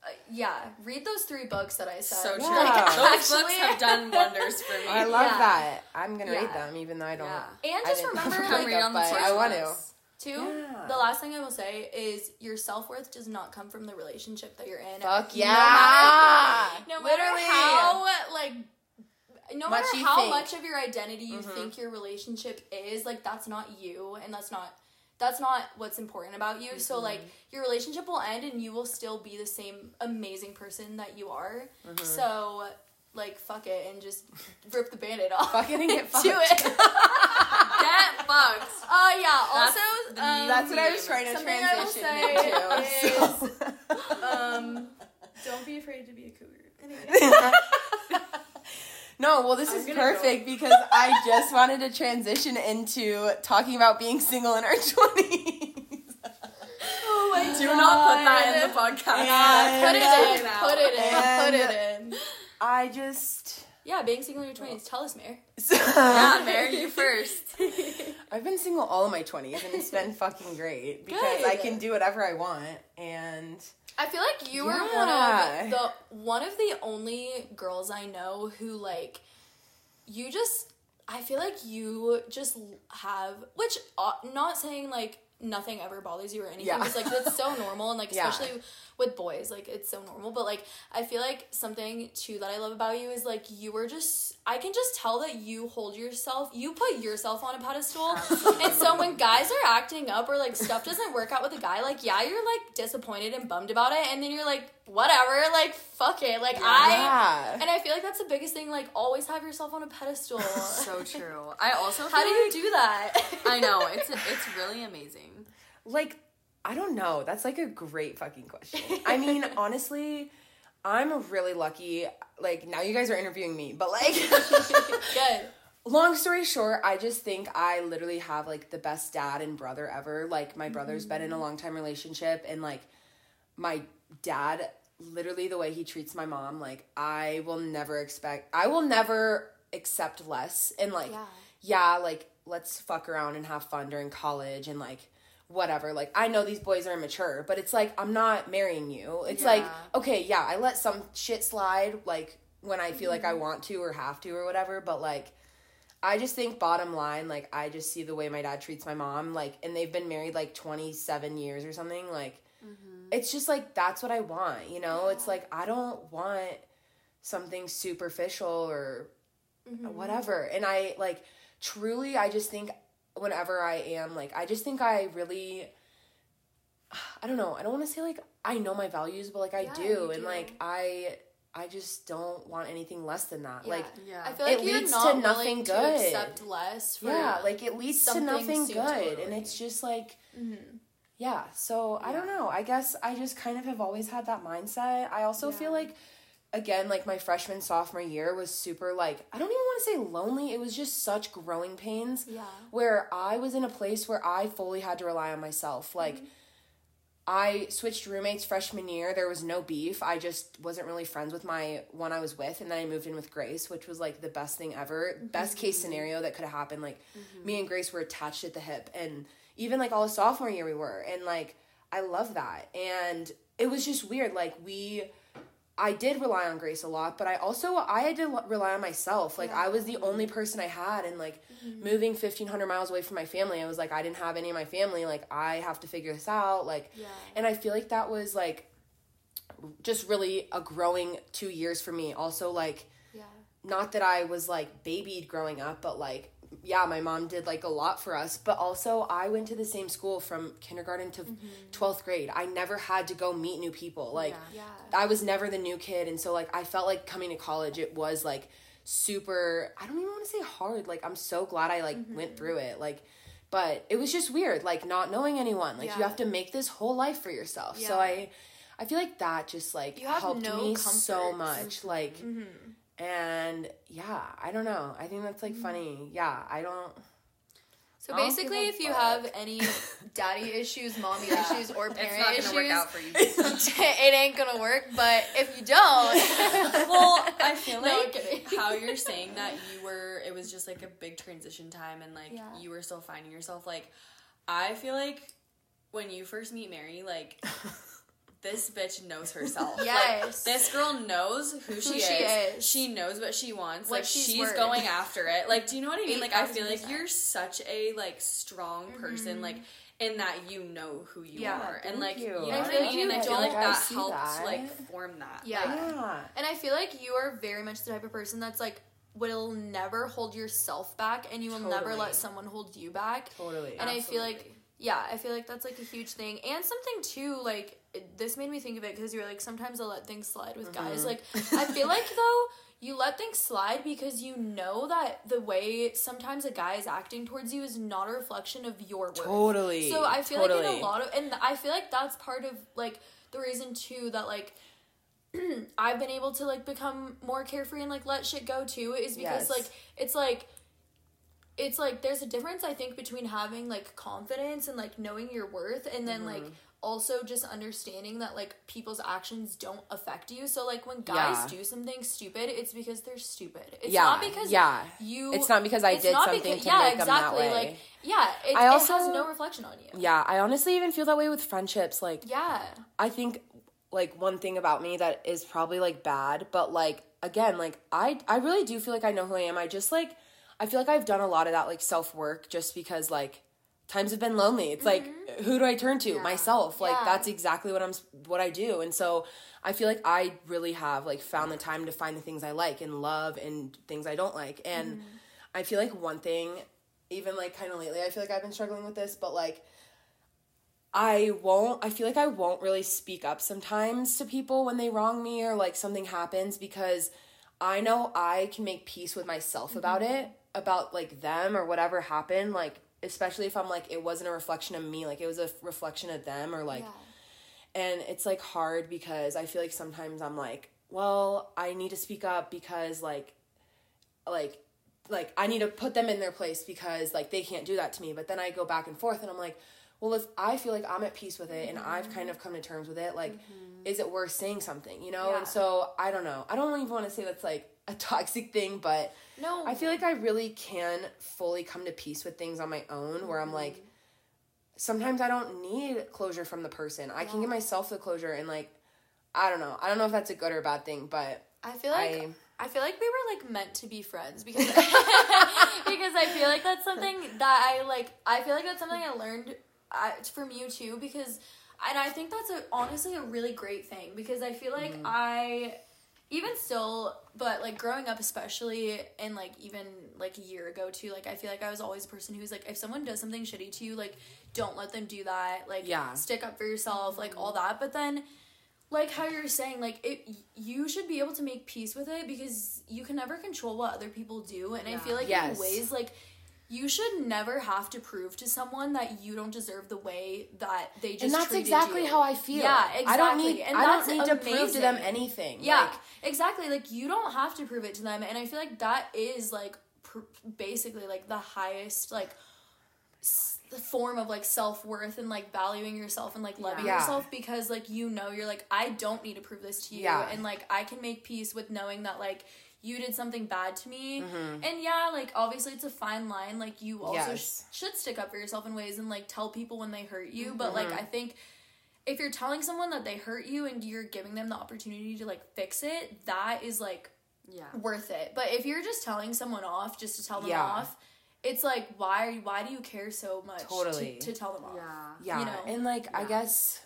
Uh, yeah, read those three books that I said. So true. Yeah. Those books have done wonders for me. I love Yeah. that. I'm gonna read them even though I don't. Yeah. And I just didn't remember, like, read on the I want to. books. Two, Yeah. the last thing I will say is your self worth does not come from the relationship that you're in. Fuck No yeah. matter- No matter how like no Much matter you how think. much of your identity you Mhm. think your relationship is, like that's not you and that's not that's not what's important about you. So like your relationship will end and you will still be the same amazing person that you are. Mm-hmm. So like fuck it and just rip the band-aid off. Fuck it and get Do fucked. it. Get fucked. Uh yeah, That's also the um, That's what I was trying to Something I will transition say into. so. um don't be afraid to be a cougar. Anyway. No, well, this I'm is perfect because I just wanted to transition into talking about being single in our 20s. Oh my Do not put that in the podcast. And- Put it in. Put it in. Put it in. I just. Yeah, being single in your twenties. Tell us, Mare. Yeah, Mary, you first. I've been single all of my 20s and it's been fucking great because I can do whatever I want and I feel like you were Yeah. one of the one of the only girls I know who like you just I feel like you just have which uh, not saying like nothing ever bothers you or anything Yeah. like that's so normal and like Yeah. Especially with boys like it's so normal but like I feel like something too that I love about you is like you were just I can just tell that you hold yourself you put yourself on a pedestal and so when guys are acting up or like stuff doesn't work out with a guy like yeah you're like disappointed and bummed about it and then you're like whatever like fuck it like I yeah. and I feel like that's the biggest thing like always have yourself on a pedestal So true. I also how do feel you do that I know it's it's really amazing. Like, I don't know. That's like a great fucking question. I mean, honestly, I'm really lucky. Like, now you guys are interviewing me, but like, good long story short, I just think I literally have like the best dad and brother ever. Like, my brother's been in a mm-hmm. long time relationship, and like, my dad, literally the way he treats my mom, like, I will never expect, I will never accept less. And like, Yeah. yeah, like, let's fuck around and have fun during college and like, whatever. Like, I know these boys are immature, but it's like, I'm not marrying you. It's like, okay, yeah, I let some shit slide, like, when I feel like I mm-hmm. want to or have to or whatever, but like, I just think bottom line, like I just see the way my dad treats my mom, like, and they've been married like twenty seven years or something. Like, mm-hmm. it's just like that's what I want, you know. It's like I don't want something superficial or mm-hmm. whatever. And I like truly, I just think whenever I am like, I just think I really, I don't know. I don't want to say like I know my values, but like I Yeah, do, and do. like I I just don't want anything less than that. Yeah. Like Yeah. I feel It like you're leads not to nothing good. to accept less. For, yeah, like it leads to something nothing so good, totally. and it's just like. Mm-hmm. Yeah, so I don't know. I guess I just kind of have always had that mindset. I also feel like, again, like my freshman, sophomore year was super, like, I don't even want to say lonely. It was just such growing pains. Yeah. Where I was in a place where I fully had to rely on myself. Like, mm-hmm. I switched roommates freshman year. There was no beef. I just wasn't really friends with my one I was with, and then I moved in with Grace, which was like the best thing ever. Best mm-hmm. case scenario that could have happened. Like mm-hmm. me and Grace were attached at the hip, and even like all of sophomore year we were, and like I love that. And it was just weird. Like we, I did rely on Grace a lot, but I also I had to l- rely on myself. Like I was the only person I had, and like mm-hmm. moving fifteen hundred miles away from my family, I was like I didn't have any of my family. Like I have to figure this out. Like, Yeah. and I feel like that was like just really a growing two years for me. Also, like Yeah. not that I was like babied growing up, but like yeah, my mom did like a lot for us, but also I went to the same school from kindergarten to 12th grade. I never had to go meet new people. Like Yeah. I was never the new kid and so like I felt like coming to college it was like super I don't even want to say hard. Like I'm so glad I like went through it. Like but it was just weird like not knowing anyone. Like you have to make this whole life for yourself. So I I feel like that just like helped no me so much. Like and yeah, I don't know. I think that's like mm. funny. Yeah, I don't. So I don't basically, if you fuck. have any daddy issues, mommy issues, or It's parent not gonna issues, work out for you. it ain't gonna work. But if you don't, well, I feel No, like kidding. how you're saying that you were, it was just like a big transition time and like Yeah. you were still finding yourself. Like, I feel like when you first meet Mary, like, this bitch knows herself. Like, Yes. this girl knows who, she, she is. is. She knows what she wants. What Like, she's she's going after it. Like, do you know what I mean? Like, I feel like you're such a, like, strong person. Like, mm-hmm. in that you know who you Yeah, are. And, like, you. you know what I like mean? And I feel don't like that guys see helped, that. like, form that. Yeah. Like, Yeah. and I feel like you are very much the type of person that's like will never hold yourself back, and you will never let someone hold you back. Totally. And I feel like, Absolutely. Yeah, I feel like that's like a huge thing. And something too, like, this made me think of it because you were like, sometimes I let things slide with Mm-hmm. guys. Like, I feel like though, you let things slide because you know that the way sometimes a guy is acting towards you is not a reflection of your worth. Totally. So I feel like in a lot of, and I feel like that's part of like the reason too that like I've been able to like become more carefree and like let shit go too is because Yes. like it's like it's like there's a difference I think between having like confidence and like knowing your worth and then like Mm-hmm. also just understanding that like people's actions don't affect you. So like when guys Yeah. do something stupid, it's because they're stupid. It's Yeah, not because yeah. you It's not because I did something because- to yeah, make them that exactly. way. Like yeah, it, I it also- has no reflection on you. Yeah, I honestly even feel that way with friendships. Like, Yeah. I think like one thing about me that is probably like bad, but like again, like I I really do feel like I know who I am. I just like I feel like I've done a lot of that like self work just because like times have been lonely. It's like who do I turn to? Myself. Like Mm-hmm. Yeah. that's exactly what I'm what I do. And so I feel like I really have like found the time to find the things I like and love and things I don't like. And Mm-hmm. I feel like one thing even like kind of lately I feel like I've been struggling with this, but like I won't I feel like I won't really speak up sometimes to people when they wrong me or like something happens because I know I can make peace with myself about it, about like them or whatever happened, like especially if I'm like it wasn't a reflection of me, like it was a reflection of them or like and it's like hard because I feel like sometimes I'm like, well, I need to speak up because like like like I need to put them in their place because like they can't do that to me. But then I go back and forth and I'm like, well, if I feel like I'm at peace with it and I've kind mm-hmm. of come to terms with it, like mm-hmm. is it worth saying something, you know? Yeah. And so I don't know. I don't even want to say that's like a toxic thing, but No. I feel like I really can fully come to peace with things on my own where I'm like sometimes I don't need closure from the person. I can give myself the closure and like I don't know. I don't know if that's a good or bad thing, but I feel like I- I, feel like we were like meant to be friends because because I feel like that's something that I like. I feel like that's something I learned uh, from you too because, and I think that's a honestly a really great thing because I feel like I even still but like growing up especially and like even like a year ago too like i feel like i was always a person who's like if someone does something shitty to you like don't let them do that like Yeah. stick up for yourself like all mm-hmm. that but then like how you're saying like it you should be able to make peace with it because you can never control what other people do and i feel like Yes. in ways like you should never have to prove to someone that you don't deserve the way that they just and that's exactly you. how I feel. Yeah, exactly. I don't need. and I don't need to prove to them anything. Yeah, Like, exactly. Like you don't have to prove it to them, and I feel like that is like pr- basically like the highest like s- the form of like self worth and like valuing yourself and like loving Yeah. yourself because like you know you're like I don't need to prove this to you, Yeah. and like I can make peace with knowing that like. You did something bad to me, Mm-hmm. and yeah, like obviously it's a fine line. Like you also Yes. sh- should stick up for yourself in ways and like tell people when they hurt you. But Mm-hmm. like I think if you're telling someone that they hurt you and you're giving them the opportunity to like fix it, that is like Yeah. worth it. But if you're just telling someone off just to tell them Yeah. off, it's like why are you, why do you care so much to- Totally. to, tell them off? Yeah. Yeah, you know? and like I guess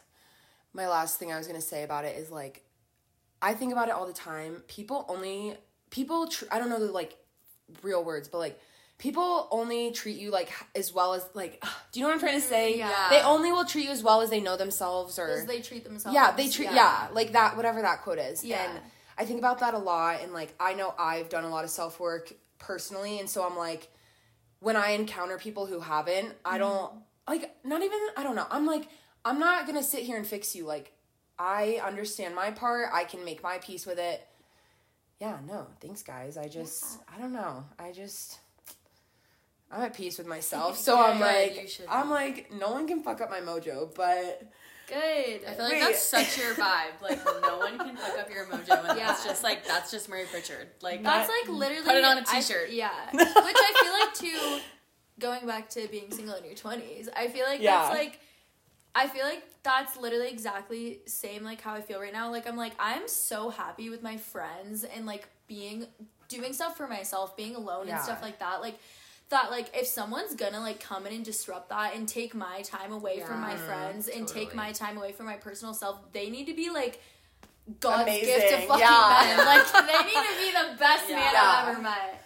my last thing I was gonna say about it is like I think about it all the time. People only people. Tr- I don't know the like real words, but like people only treat you like as well as like. Do you know what I'm trying to say? Yeah. They only will treat you as well as they know themselves, or Because they treat themselves. yeah, they treat yeah. like that whatever that quote is. Yeah. And I think about that a lot, and like I know I've done a lot of self work personally, and so I'm like when I encounter people who haven't, I mm-hmm. don't like not even I don't know. I'm like I'm not going to sit here and fix you like I understand my part. I can make my peace with it. Yeah, no. Thanks guys. I just I don't know. I just I'm at peace with myself. So I'm like I'm like no one can fuck up my mojo, but Good. I feel like Wait. that's such your vibe. Like no one can fuck up your mojo, and Yeah. that's just like that's just Mary Pritchard. Like That's like literally Put it on a I- t-shirt. yeah. Which I feel like too going back to being single in your twenties, I feel like Yeah. that's like I feel like that's literally exactly same like how I feel right now. Like I'm like I'm so happy with my friends and like being doing stuff for myself, being alone Yeah. and stuff like that. Like that like if someone's gonna like come in and disrupt that and take my time away from my Yeah, friends and take my time away from my personal self, they need to be like God's gift to fucking yeah. men. Like they need to be the best man Yeah. I've ever met.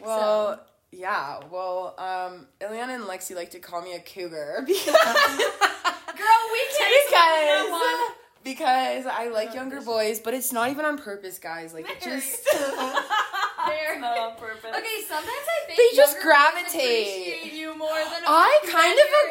Well, yeah. Well, um, Iliana and Lexi like to call me a cougar because Girl, we can't because, one. because I like younger boys, but it's not even on purpose, guys. Like it Mary. just not on purpose. Okay, sometimes I think They just younger boys gravitate. you more than I kind of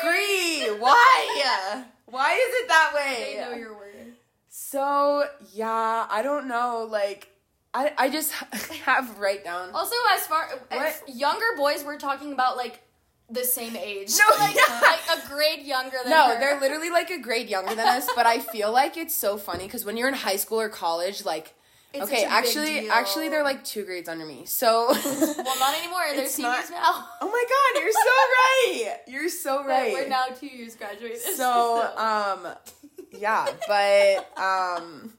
agree. Why? Why is it that way? They know your word. So yeah, I don't know. Like I I just have write down. Also, as far if younger boys, we're talking about like the same age. No, like, yeah. like a grade younger than No, her. they're literally like a grade younger than us, but I feel like it's so funny because when you're in high school or college, like It's okay, such a big actually actually they're like two grades under me. So well, not anymore. They're seniors not- now. Oh my god, you're so right. You're so right. We're now two years graduated. so um yeah, but um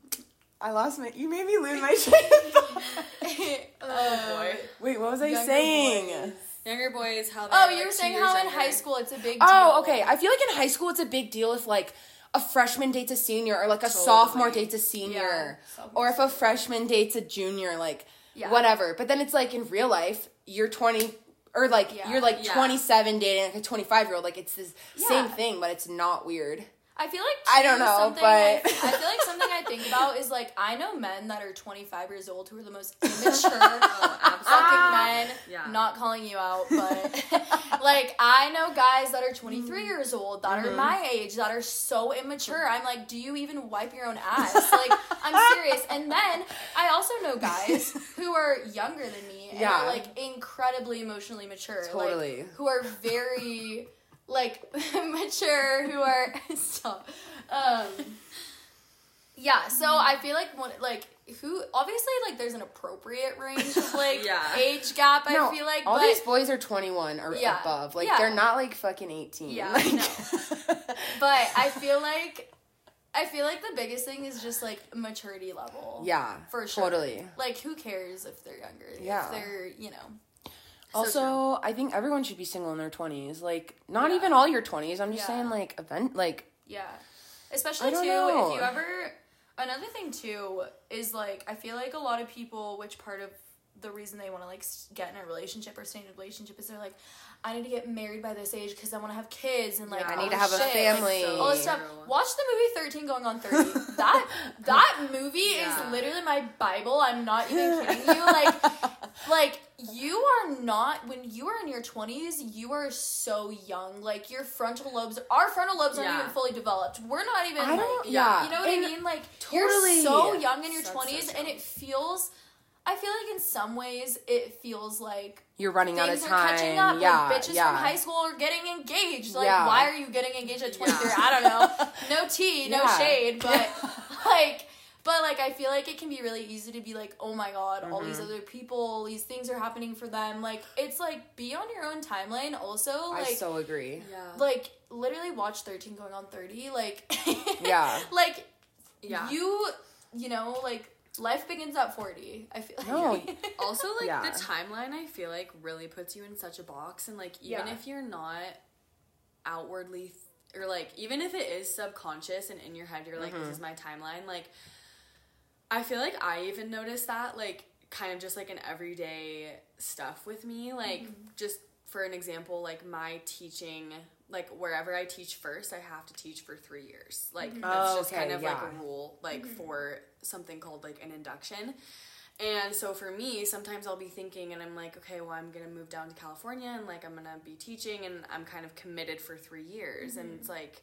I lost my you made me lose my thought. oh boy. Uh, wait, what was I Younger saying? boys. Younger boys, how Oh, you were like, saying how in younger. high school it's a big oh, deal. Oh, okay. I feel like in high school it's a big deal if like a freshman dates a senior or like a sophomore dates a senior Yeah. or if a freshman dates a junior like Yeah. whatever. But then it's like in real life, you're 20 or like Yeah. you're like Yeah. 27 dating like a 25 year old like it's this same thing but it's not weird. I feel like I don't know, something but- I, I feel like something I think about is like I know men that are 25 years old who are the most immature Oh, fucking ah, men. Yeah. Not calling you out, but like I know guys that are 23 mm. years old that are mm-hmm. my age that are so immature. I'm like, do you even wipe your own ass? Like I'm serious. And then I also know guys who are younger than me and Yeah. are like incredibly emotionally mature. Totally. Like, who are very like mature who are stop um yeah so i feel like when like who obviously like there's an appropriate range of like Yeah. age gap i no, feel like all but these boys are 21 or Yeah. above. Like Yeah. they're not like fucking 18. Yeah, Like, no. but i feel like i feel like the biggest thing is just like maturity level yeah, for sure totally. like who cares if they're younger Yeah. if they're you know Also, I think everyone should be single in their 20s. Like, not Yeah. even all your 20s. I'm just Yeah. saying, like, event, like, Yeah. Especially too know. if you ever another thing too is like I feel like a lot of people which part of the reason they want to like get in a relationship or stay in a relationship is they're like, I need to get married by this age because I want to have kids and like Yeah. I all need to this have a shit. family. so all this stuff. Watch the movie Thirteen Going on Thirty. that that movie Yeah. is literally my bible. I'm not even kidding you. Like, like you are not when you are in your 20s. You are so young. Like your frontal lobes, our frontal lobes aren't Yeah. even fully developed. We're not even I like don't- yeah. you know what And I mean? Like totally. you're so young in your That's so twenties, and it feels. I feel like in some ways it feels like You're running out of things are time. catching up. Yeah, like bitches yeah. from high school are getting engaged. Like, Yeah. why are you getting engaged at 23? Yeah. I don't know. No tea, no Yeah. shade, but like, but like, I feel like it can be really easy to be like, oh my god, all Mm-hmm. these other people, these things are happening for them. Like, it's like be on your own timeline. Also, I so agree. Yeah. like literally watch 13 going on 30. Like, Yeah. like yeah. you, you know, like life begins at 40. I feel like. No. also like Yeah. the timeline i feel like really puts you in such a box and like even Yeah. if you're not outwardly or like even if it is subconscious and in your head you're like Mm-hmm. this is my timeline like i feel like i even noticed that like kind of just like an everyday stuff with me like Mm-hmm. just for an example like my teaching like wherever i teach first i have to teach for three years. Like Mm-hmm. that's Oh, just kind okay, of like a rule like for something called like an induction. And so for me, sometimes I'll be thinking and I'm like, okay, well, I'm going to move down to California and like I'm going to be teaching and I'm kind of committed for three years. And it's like,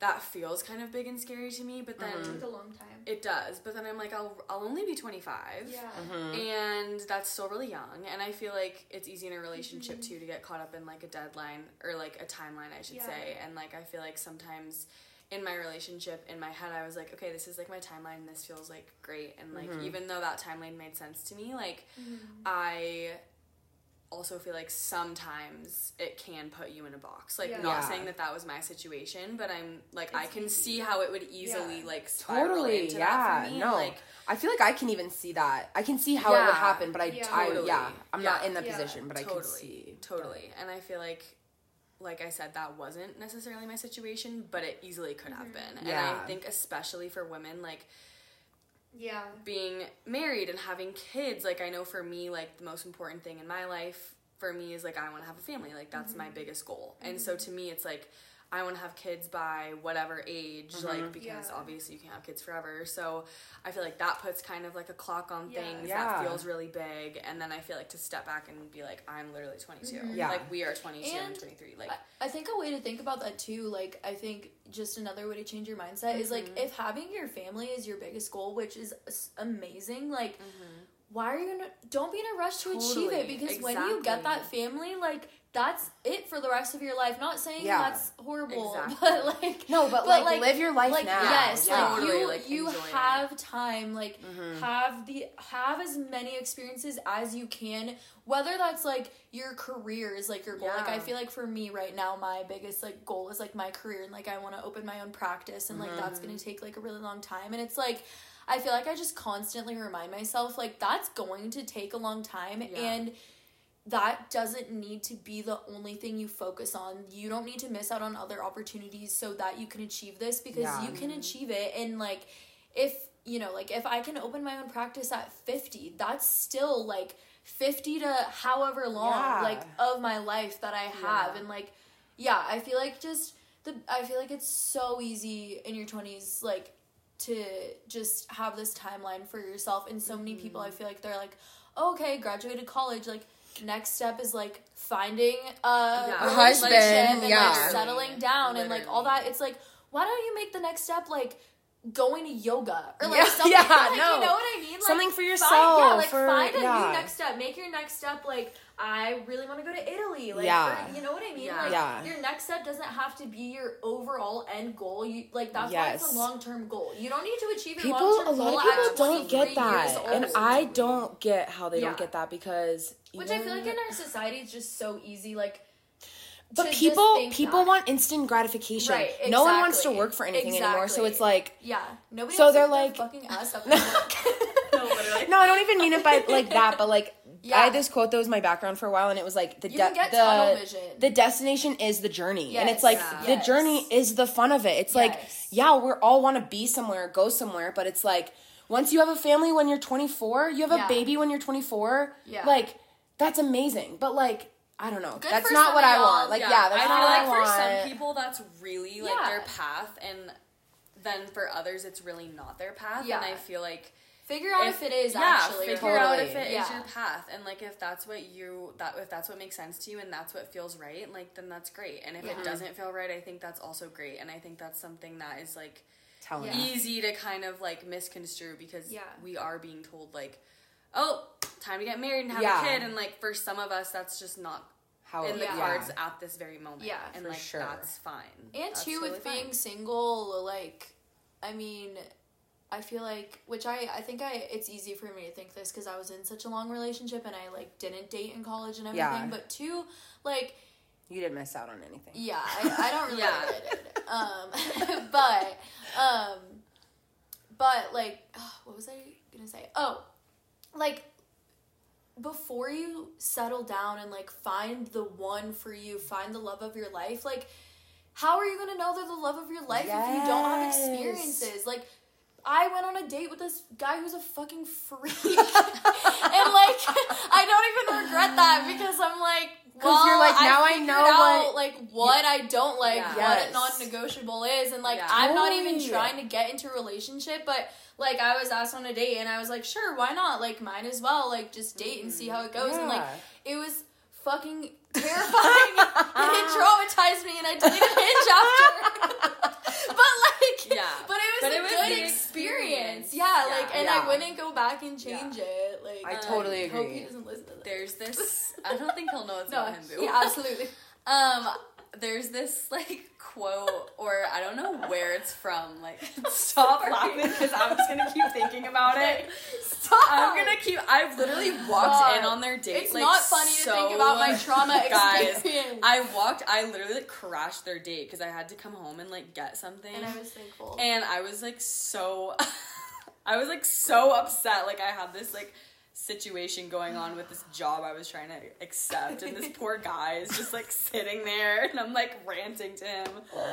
that feels kind of big and scary to me, but then mm-hmm. It's a long time. it does. But then I'm like, I'll, I'll only be 25. Yeah. Mm-hmm. And that's still really young. And I feel like it's easy in a relationship mm-hmm. too to get caught up in like a deadline or like a timeline, I should Yeah. say. And like, I feel like sometimes in my relationship, in my head, I was like, okay, this is like my timeline. This feels like great. And like, mm-hmm. even though that timeline made sense to me, like, I also feel like sometimes it can put you in a box. Like, Yeah. not Yeah. saying that that was my situation, but I'm like, I can easy. see how it would easily Yeah. like spiral Totally. into Yeah. that for me. No. Like, I feel like I can even see that. I can see how it would happen, but I, Yeah. I Totally. yeah, I'm not in the Yeah. position, but I can totally, see. totally. And I feel like, like I said, that wasn't necessarily my situation, but it easily could have mm-hmm. been. And Yeah. I think especially for women, like Yeah. being married and having kids, like I know for me, like the most important thing in my life for me is like I want to have a family. Like that's my mm-hmm. biggest goal. And so mm-hmm. to me, it's like I want to have kids by whatever age, like because Yeah. obviously you can't have kids forever. So I feel like that puts kind of like a clock on Yeah. things Yeah. that feels really big. And then I feel like to step back and be like, I'm literally 22. Yeah. Like we are 22 and, And 23. Like I, I think a way to think about that too, like I think just another way to change your mindset is like Mm-hmm. if having your family is your biggest goal, which is amazing, like why are you gonna don't be in a rush to achieve it Mm-hmm. Totally. because when you get that family, like that's it for the rest of your life. Not saying Yeah. that's horrible, Exactly. but like No, but, like, live your life like, now. Yes, Yeah. like Totally, you like, you enjoy it. have time, like Mm-hmm. have the have as many experiences as you can. Whether that's like your career is like your goal. Like I feel like for me right now, my biggest like goal is like my career and like I want to open my own practice and like that's Mm-hmm. gonna take like a really long time. And it's like I feel like I just constantly remind myself like that's going to take a long time Yeah. and that doesn't need to be the only thing you focus on. You don't need to miss out on other opportunities so that you can achieve this because Yeah. you can achieve it. And like, if you know, like if I can open my own practice at 50, that's still like 50 to however long Yeah. like of my life that I have. Yeah. And like, yeah, I feel like just the, I feel like it's so easy in your 20s, like, to just have this timeline for yourself. And so many people, Mm-hmm. I feel like they're like, okay, graduated college, like, next step is like finding a, Yeah. A relationship husband, and yeah. like settling down and like all that. It's like, why don't you make the next step like going to yoga or like Yeah, something? yeah, like, no. You know what I mean? Like, Something for Find, yeah, like for- find a yeah. new next step. Make your next step like I really want to go to Italy. Like, Yeah. or- you know what I mean? Yeah. Like, Yeah. Your next step doesn't have to be your overall end goal. You like that's why it's a long term goal. You don't need to achieve your People, long a lot goal of people don't get that, and. I don't get how they Yeah. don't get that because. Which I feel like in our society it's just so easy. Like, But to just people think people that. want instant gratification. Right, No one wants to work for anything anymore. So it's like Yeah, nobody. So wants they're get like- fucking ass up. no, literally. no, I don't even mean it by like that, but like Yeah. I had this quote that was my background for a while, and it was like the You can get the vision. the destination is the journey, and it's like Yeah. the Yes. journey is the fun of it. It's like yeah, we're all want to be somewhere, go somewhere, but it's like once you have a family when you're 24, you have a Yeah. baby when you're 24. Yeah. Like that's amazing. But like I don't know. Good that's not what I want. Like yeah, that's I not feel what like I for want. some people that's really like Yeah. their path, and then for others it's really not their path. Yeah. And I feel like Figure out if, it is yeah, actually. figure out if it is Yeah. your path, and like if that's what you that if that's what makes sense to you, and that's what feels right, like then that's great. And if Yeah. it doesn't feel right, I think that's also great. And I think that's something that is like Telling Yeah. easy to kind of like misconstrue because Yeah. we are being told like, oh, time to get married and have Yeah. a kid, and like for some of us that's just not How in the Yeah. cards at this very moment. Yeah, and for like sure. that's fine. And That's too, totally with fine. being single, like, I mean, I feel like, which I, I think I, it's easy for me to think this because I was in such a long relationship and I like didn't date in college and everything. Yeah. But two, like, You didn't miss out on anything. yeah, I, I don't really Yeah. get it. Um, but, um, but like, what was I gonna say? Oh, like, before you settle down and like find the one for you, find the love of your life, like, how are you gonna know they're the love of your life if you don't have experiences? Like, I went on a date with this guy who's a fucking freak, and like, I don't even regret that because I'm like, 'Cause well, you're like, now I figured know out, what- like what I don't like, Yeah. what Yes. a non-negotiable is, and like Yeah. I'm not even trying to get into a relationship, but like I was asked on a date, and I was like, sure, why not? Like, mine as well like just date and see mm, how it goes, and like it was fucking terrifying, and it traumatized me, and I deleted Hinge after. but like, Yeah. but it was But a it was good experience. experience. Yeah, Yeah. like, and Yeah. I wouldn't go back and change it. Like, I um, totally Hope agree. he doesn't listen to this. There's this. I don't think he'll know it's no, about him. Boo. yeah, absolutely. Um, there's this like quote, or I don't know where it's from. Like, stop laughing because I'm just gonna keep thinking about it. Stop. I'm gonna keep. I've literally walked God. in on their date. It's like, not funny to think about my trauma guys. experience. I walked. I literally like, crashed their date because I had to come home and like get something. and I was thankful. And I was like so I was like so upset. Like I had this like situation going on with this job I was trying to accept and this poor guy is just like sitting there and I'm like ranting to him.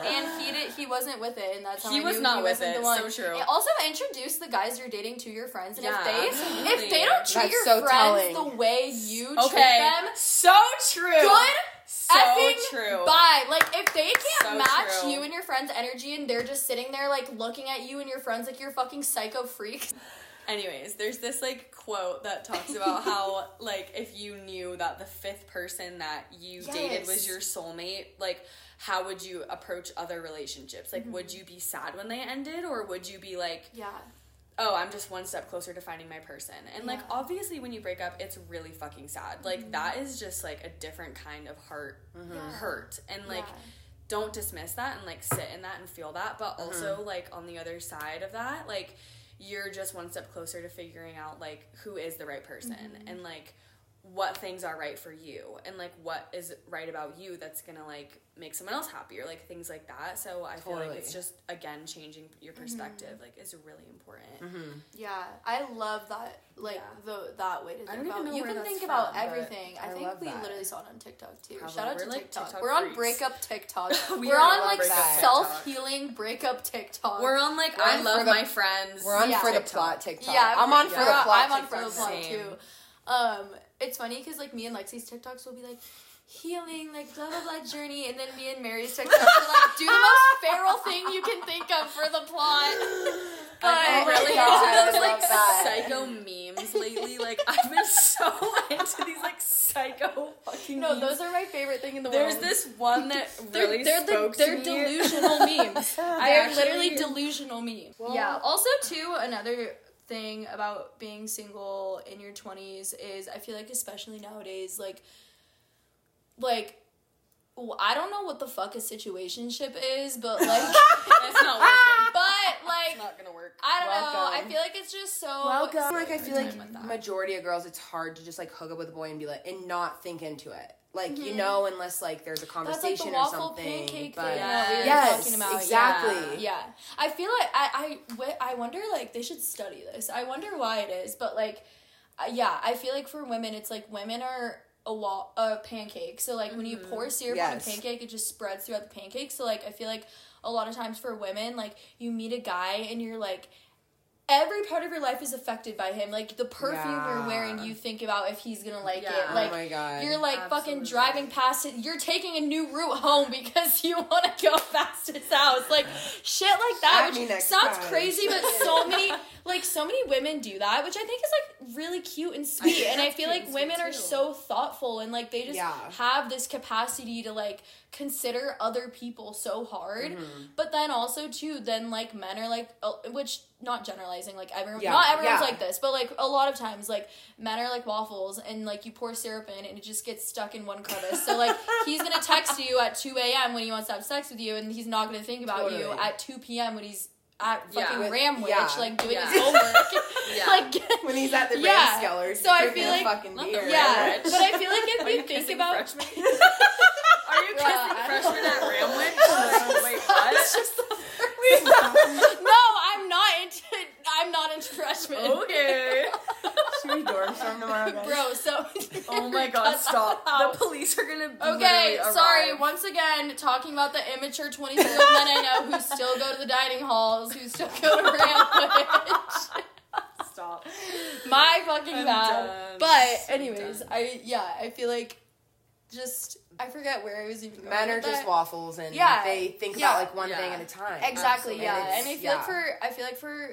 And he did. He wasn't with it, and that's how He I was not he with it, The one. so true. It also introduce the guys you're dating to your friends, and Yeah, if they absolutely. if they don't treat That's your so friends telling. the way you treat Okay. them, So true. good So effing true. bye. Like if they can't So match true. you and your friends' energy, and they're just sitting there like looking at you and your friends like you're fucking psycho freak. Anyways, there's this like quote that talks about how like if you knew that the fifth person that you dated was your soulmate, like how would you approach other relationships? Like would mm-hmm. you be sad when they ended or would you be like, Yeah. "Oh, I'm just one step closer to finding my person." And like Yeah. Mm-hmm. obviously when you break up, it's really fucking sad. Like mm-hmm. that is just like a different kind of heart mm-hmm. hurt. And like Yeah. don't dismiss that and like sit in that and feel that but also like on the other side of that like you're just one step closer to figuring out like who is the right person. Mm-hmm. And like what things are right for you and like what is right about you that's gonna like make someone else happier like things like that so i feel like it's just again changing your perspective like is really important Yeah, I love that. Like Yeah. the that way to think don't even about. know You where can that's think about from, but everything. I, I think we that. literally saw it on TikTok too. Probably. Shout out to We're, like, TikTok. TikTok We're on breakup TikTok. We We're on on like self healing breakup TikTok. we're on like We're i love the- my friends We're on Yeah. for the plot TikTok. yeah, I'm on for the plot I'm on for the plot too. Um, it's funny because like me and Lexi's TikToks will be like healing, like blah blah blah journey, and then me and Mary's TikToks are like do the most feral thing you can think of for the plot. But my really God, into those like psycho memes lately. Like I've been so into these like psycho fucking no, memes. those are my favorite thing in the There's world. There's this one that They're, really they're, the, spoke they're to me. delusional memes. I they're literally delusional memes. yeah. Also, too, another thing about being single in your twenties is I feel like especially nowadays, like, like. I don't know what the fuck a situationship is, but like, It's not working. but like, It's not gonna work. I don't know. I feel like it's just so. Welcome. Like I feel like Time majority of girls, it's hard to just like hook up with a boy and be like and not think into it. Like you know, unless like there's a Mm-hmm. That's like conversation the or waffle something. pancake but thing that we were yes, talking about. exactly. Yeah. I feel like I I I wonder like they should study this. I wonder why it is, but like yeah, I feel like for women it's like women are a wall a pancake. So like when you pour syrup on a pancake, it just spreads throughout the pancake. So like I feel like a lot of times for women, like you meet a guy and you're like every part of your life is affected by him. Like the perfume you're wearing, you think about if he's gonna like Yeah. it. Oh Like my God. you're like fucking driving past it. You're taking a new route home because you want to go past his house. Like shit like that, At which sounds time. crazy, but so many like so many women do that, which I think is like really cute and sweet. think and I feel like women are so thoughtful and like they just Yeah. have this capacity to like consider other people so hard. Mm-hmm. But then also too, then like men are like, uh, which not generalizing, like everyone, Yeah, not everyone's yeah. like this, but like a lot of times, like men are like waffles, and like you pour syrup in, and it just gets stuck in one crevice. So like he's gonna text you at two a.m. when he wants to have sex with you, and he's not gonna think about you at two p.m. when he's at fucking With- Ramwich, yeah. like doing Yeah. his homework. Yeah. like when he's at the Yeah. yeah. Skeller, So I feel like- fucking Not beer. yeah, Rich. but I feel like if Are you you think about freshmen? Are you Bruh, kissing I freshmen at Ramwick? Like, Wait, what? no, I'm not into. I'm not into freshmen. Okay. Should we dorm storm tomorrow, guys? Bro, so Oh my god, stop. The police are gonna Okay, literally sorry. arrive. Once again, talking about the immature 23 year old men I know who still go to the dining halls, who still go to Ramwich. Stop. My fucking I'm bad. done. But, anyways, done. I, yeah, I feel like just, I forget where I was even going. Men are with just that. waffles, and Yeah. they think Yeah. about like one Yeah. thing at a time. Exactly, Absolutely. yeah. And And I feel yeah. like for, I feel like for,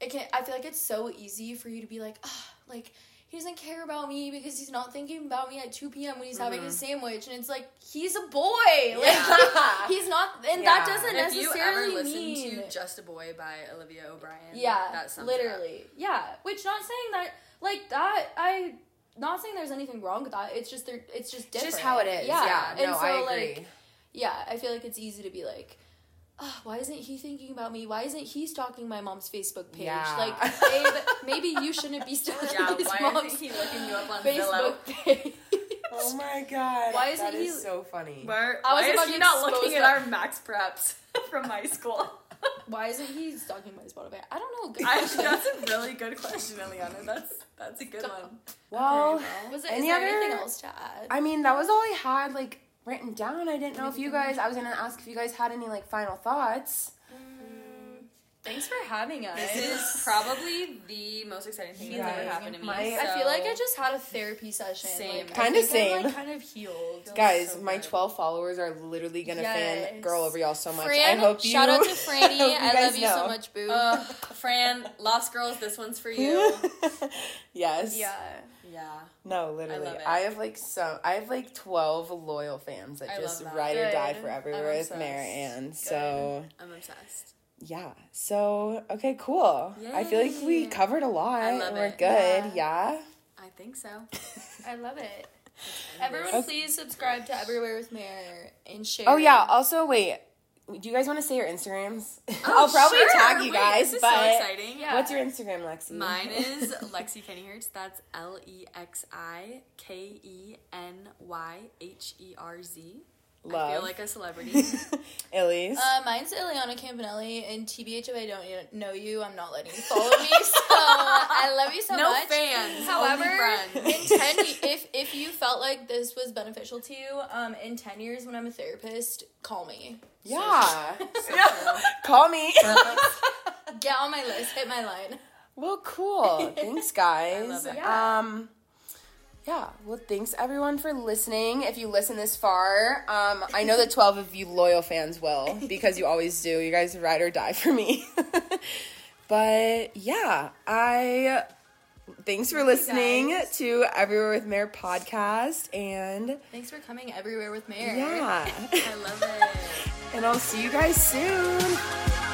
it can, I feel like it's so easy for you to be like, ah, like, he doesn't care about me because he's not thinking about me at 2 p.m. when he's having Mm-hmm. his sandwich. And it's like, he's a boy. Like, Yeah. he's not, and Yeah. that doesn't If you ever necessarily mean. to Just a Boy by Olivia O'Brien, yeah, that sums up. literally. Yeah. Which, not saying that, like, that, I, not saying there's anything wrong with that. It's just, they're, it's just It's different. just how it is. Yeah. Yeah, And no, so, I agree. like, yeah, I feel like it's easy to be like, oh, why isn't he thinking about me? Why isn't he stalking my mom's Facebook page? Yeah. Like, babe, maybe you shouldn't be stalking Yeah, his why mom's isn't he looking you up on Facebook page. oh my god, Why isn't that is he- so funny? Where, I was why about is he not looking at our MaxPreps from high school? Why isn't he stalking my Spotify? I don't know. Good I, that's a really good question, Iliana. That's that's a good one. Well, Okay, well. Was it, Any is there other- anything else to add? I mean, that was all I had like written down. I didn't know if you guys. I was gonna ask if you guys had any like final thoughts. Thanks for having us. This is probably the most exciting thing that's ever happened to me. My- I feel like I just had a therapy session. Same. Like, Kinda think I'm, same. like, kind of healed. Guys, so my good. 12 followers are literally gonna fan girl over y'all so much. Fran, I hope you. shout out to I Franny. hope you I guys love you so much, boo. Uh, Fran, Lost Girls, this one's for you. yes. yeah. yeah. No, literally. love it. I, have like so I have like 12 loyal fans that I just love that. ride or die Good. for I'm everywhere with obsessed. Marianne. So I'm obsessed. Yeah. So okay, cool. I feel like we covered a lot. I love We're it. good. Yeah. I think so. I love it. Everyone, Okay. please subscribe to Everywhere with Mare and share. Oh yeah. Also, wait. Do you guys want to say your Instagrams? Oh, I'll probably Oh, sure. tag you Wait, guys. This is but so exciting. Yeah. what's your Instagram, Lexi? Mine is Lexi Kennyhertz. That's L E X I K E N Y H E R Z. I feel like a celebrity. Elise. Uh, mine's Iliana Campanelli, and TBH if I don't know you, I'm not letting you follow me. So I love you so no much. fans. However, in ten, if if you felt like this was beneficial to you, um, in ten years when I'm a therapist, call me. yeah. So true. Call me. Get on my list. Hit my line. well, cool. Thanks, guys. love it. Yeah. Um. Yeah, well, thanks everyone for listening. If you listen this far, um, I know that 12 of you loyal fans will because you always do. You guys ride or die for me. but yeah, I thanks for listening to Everywhere with Mare podcast. And Thanks for coming everywhere with Mare yeah, I love it. and I'll see you guys soon.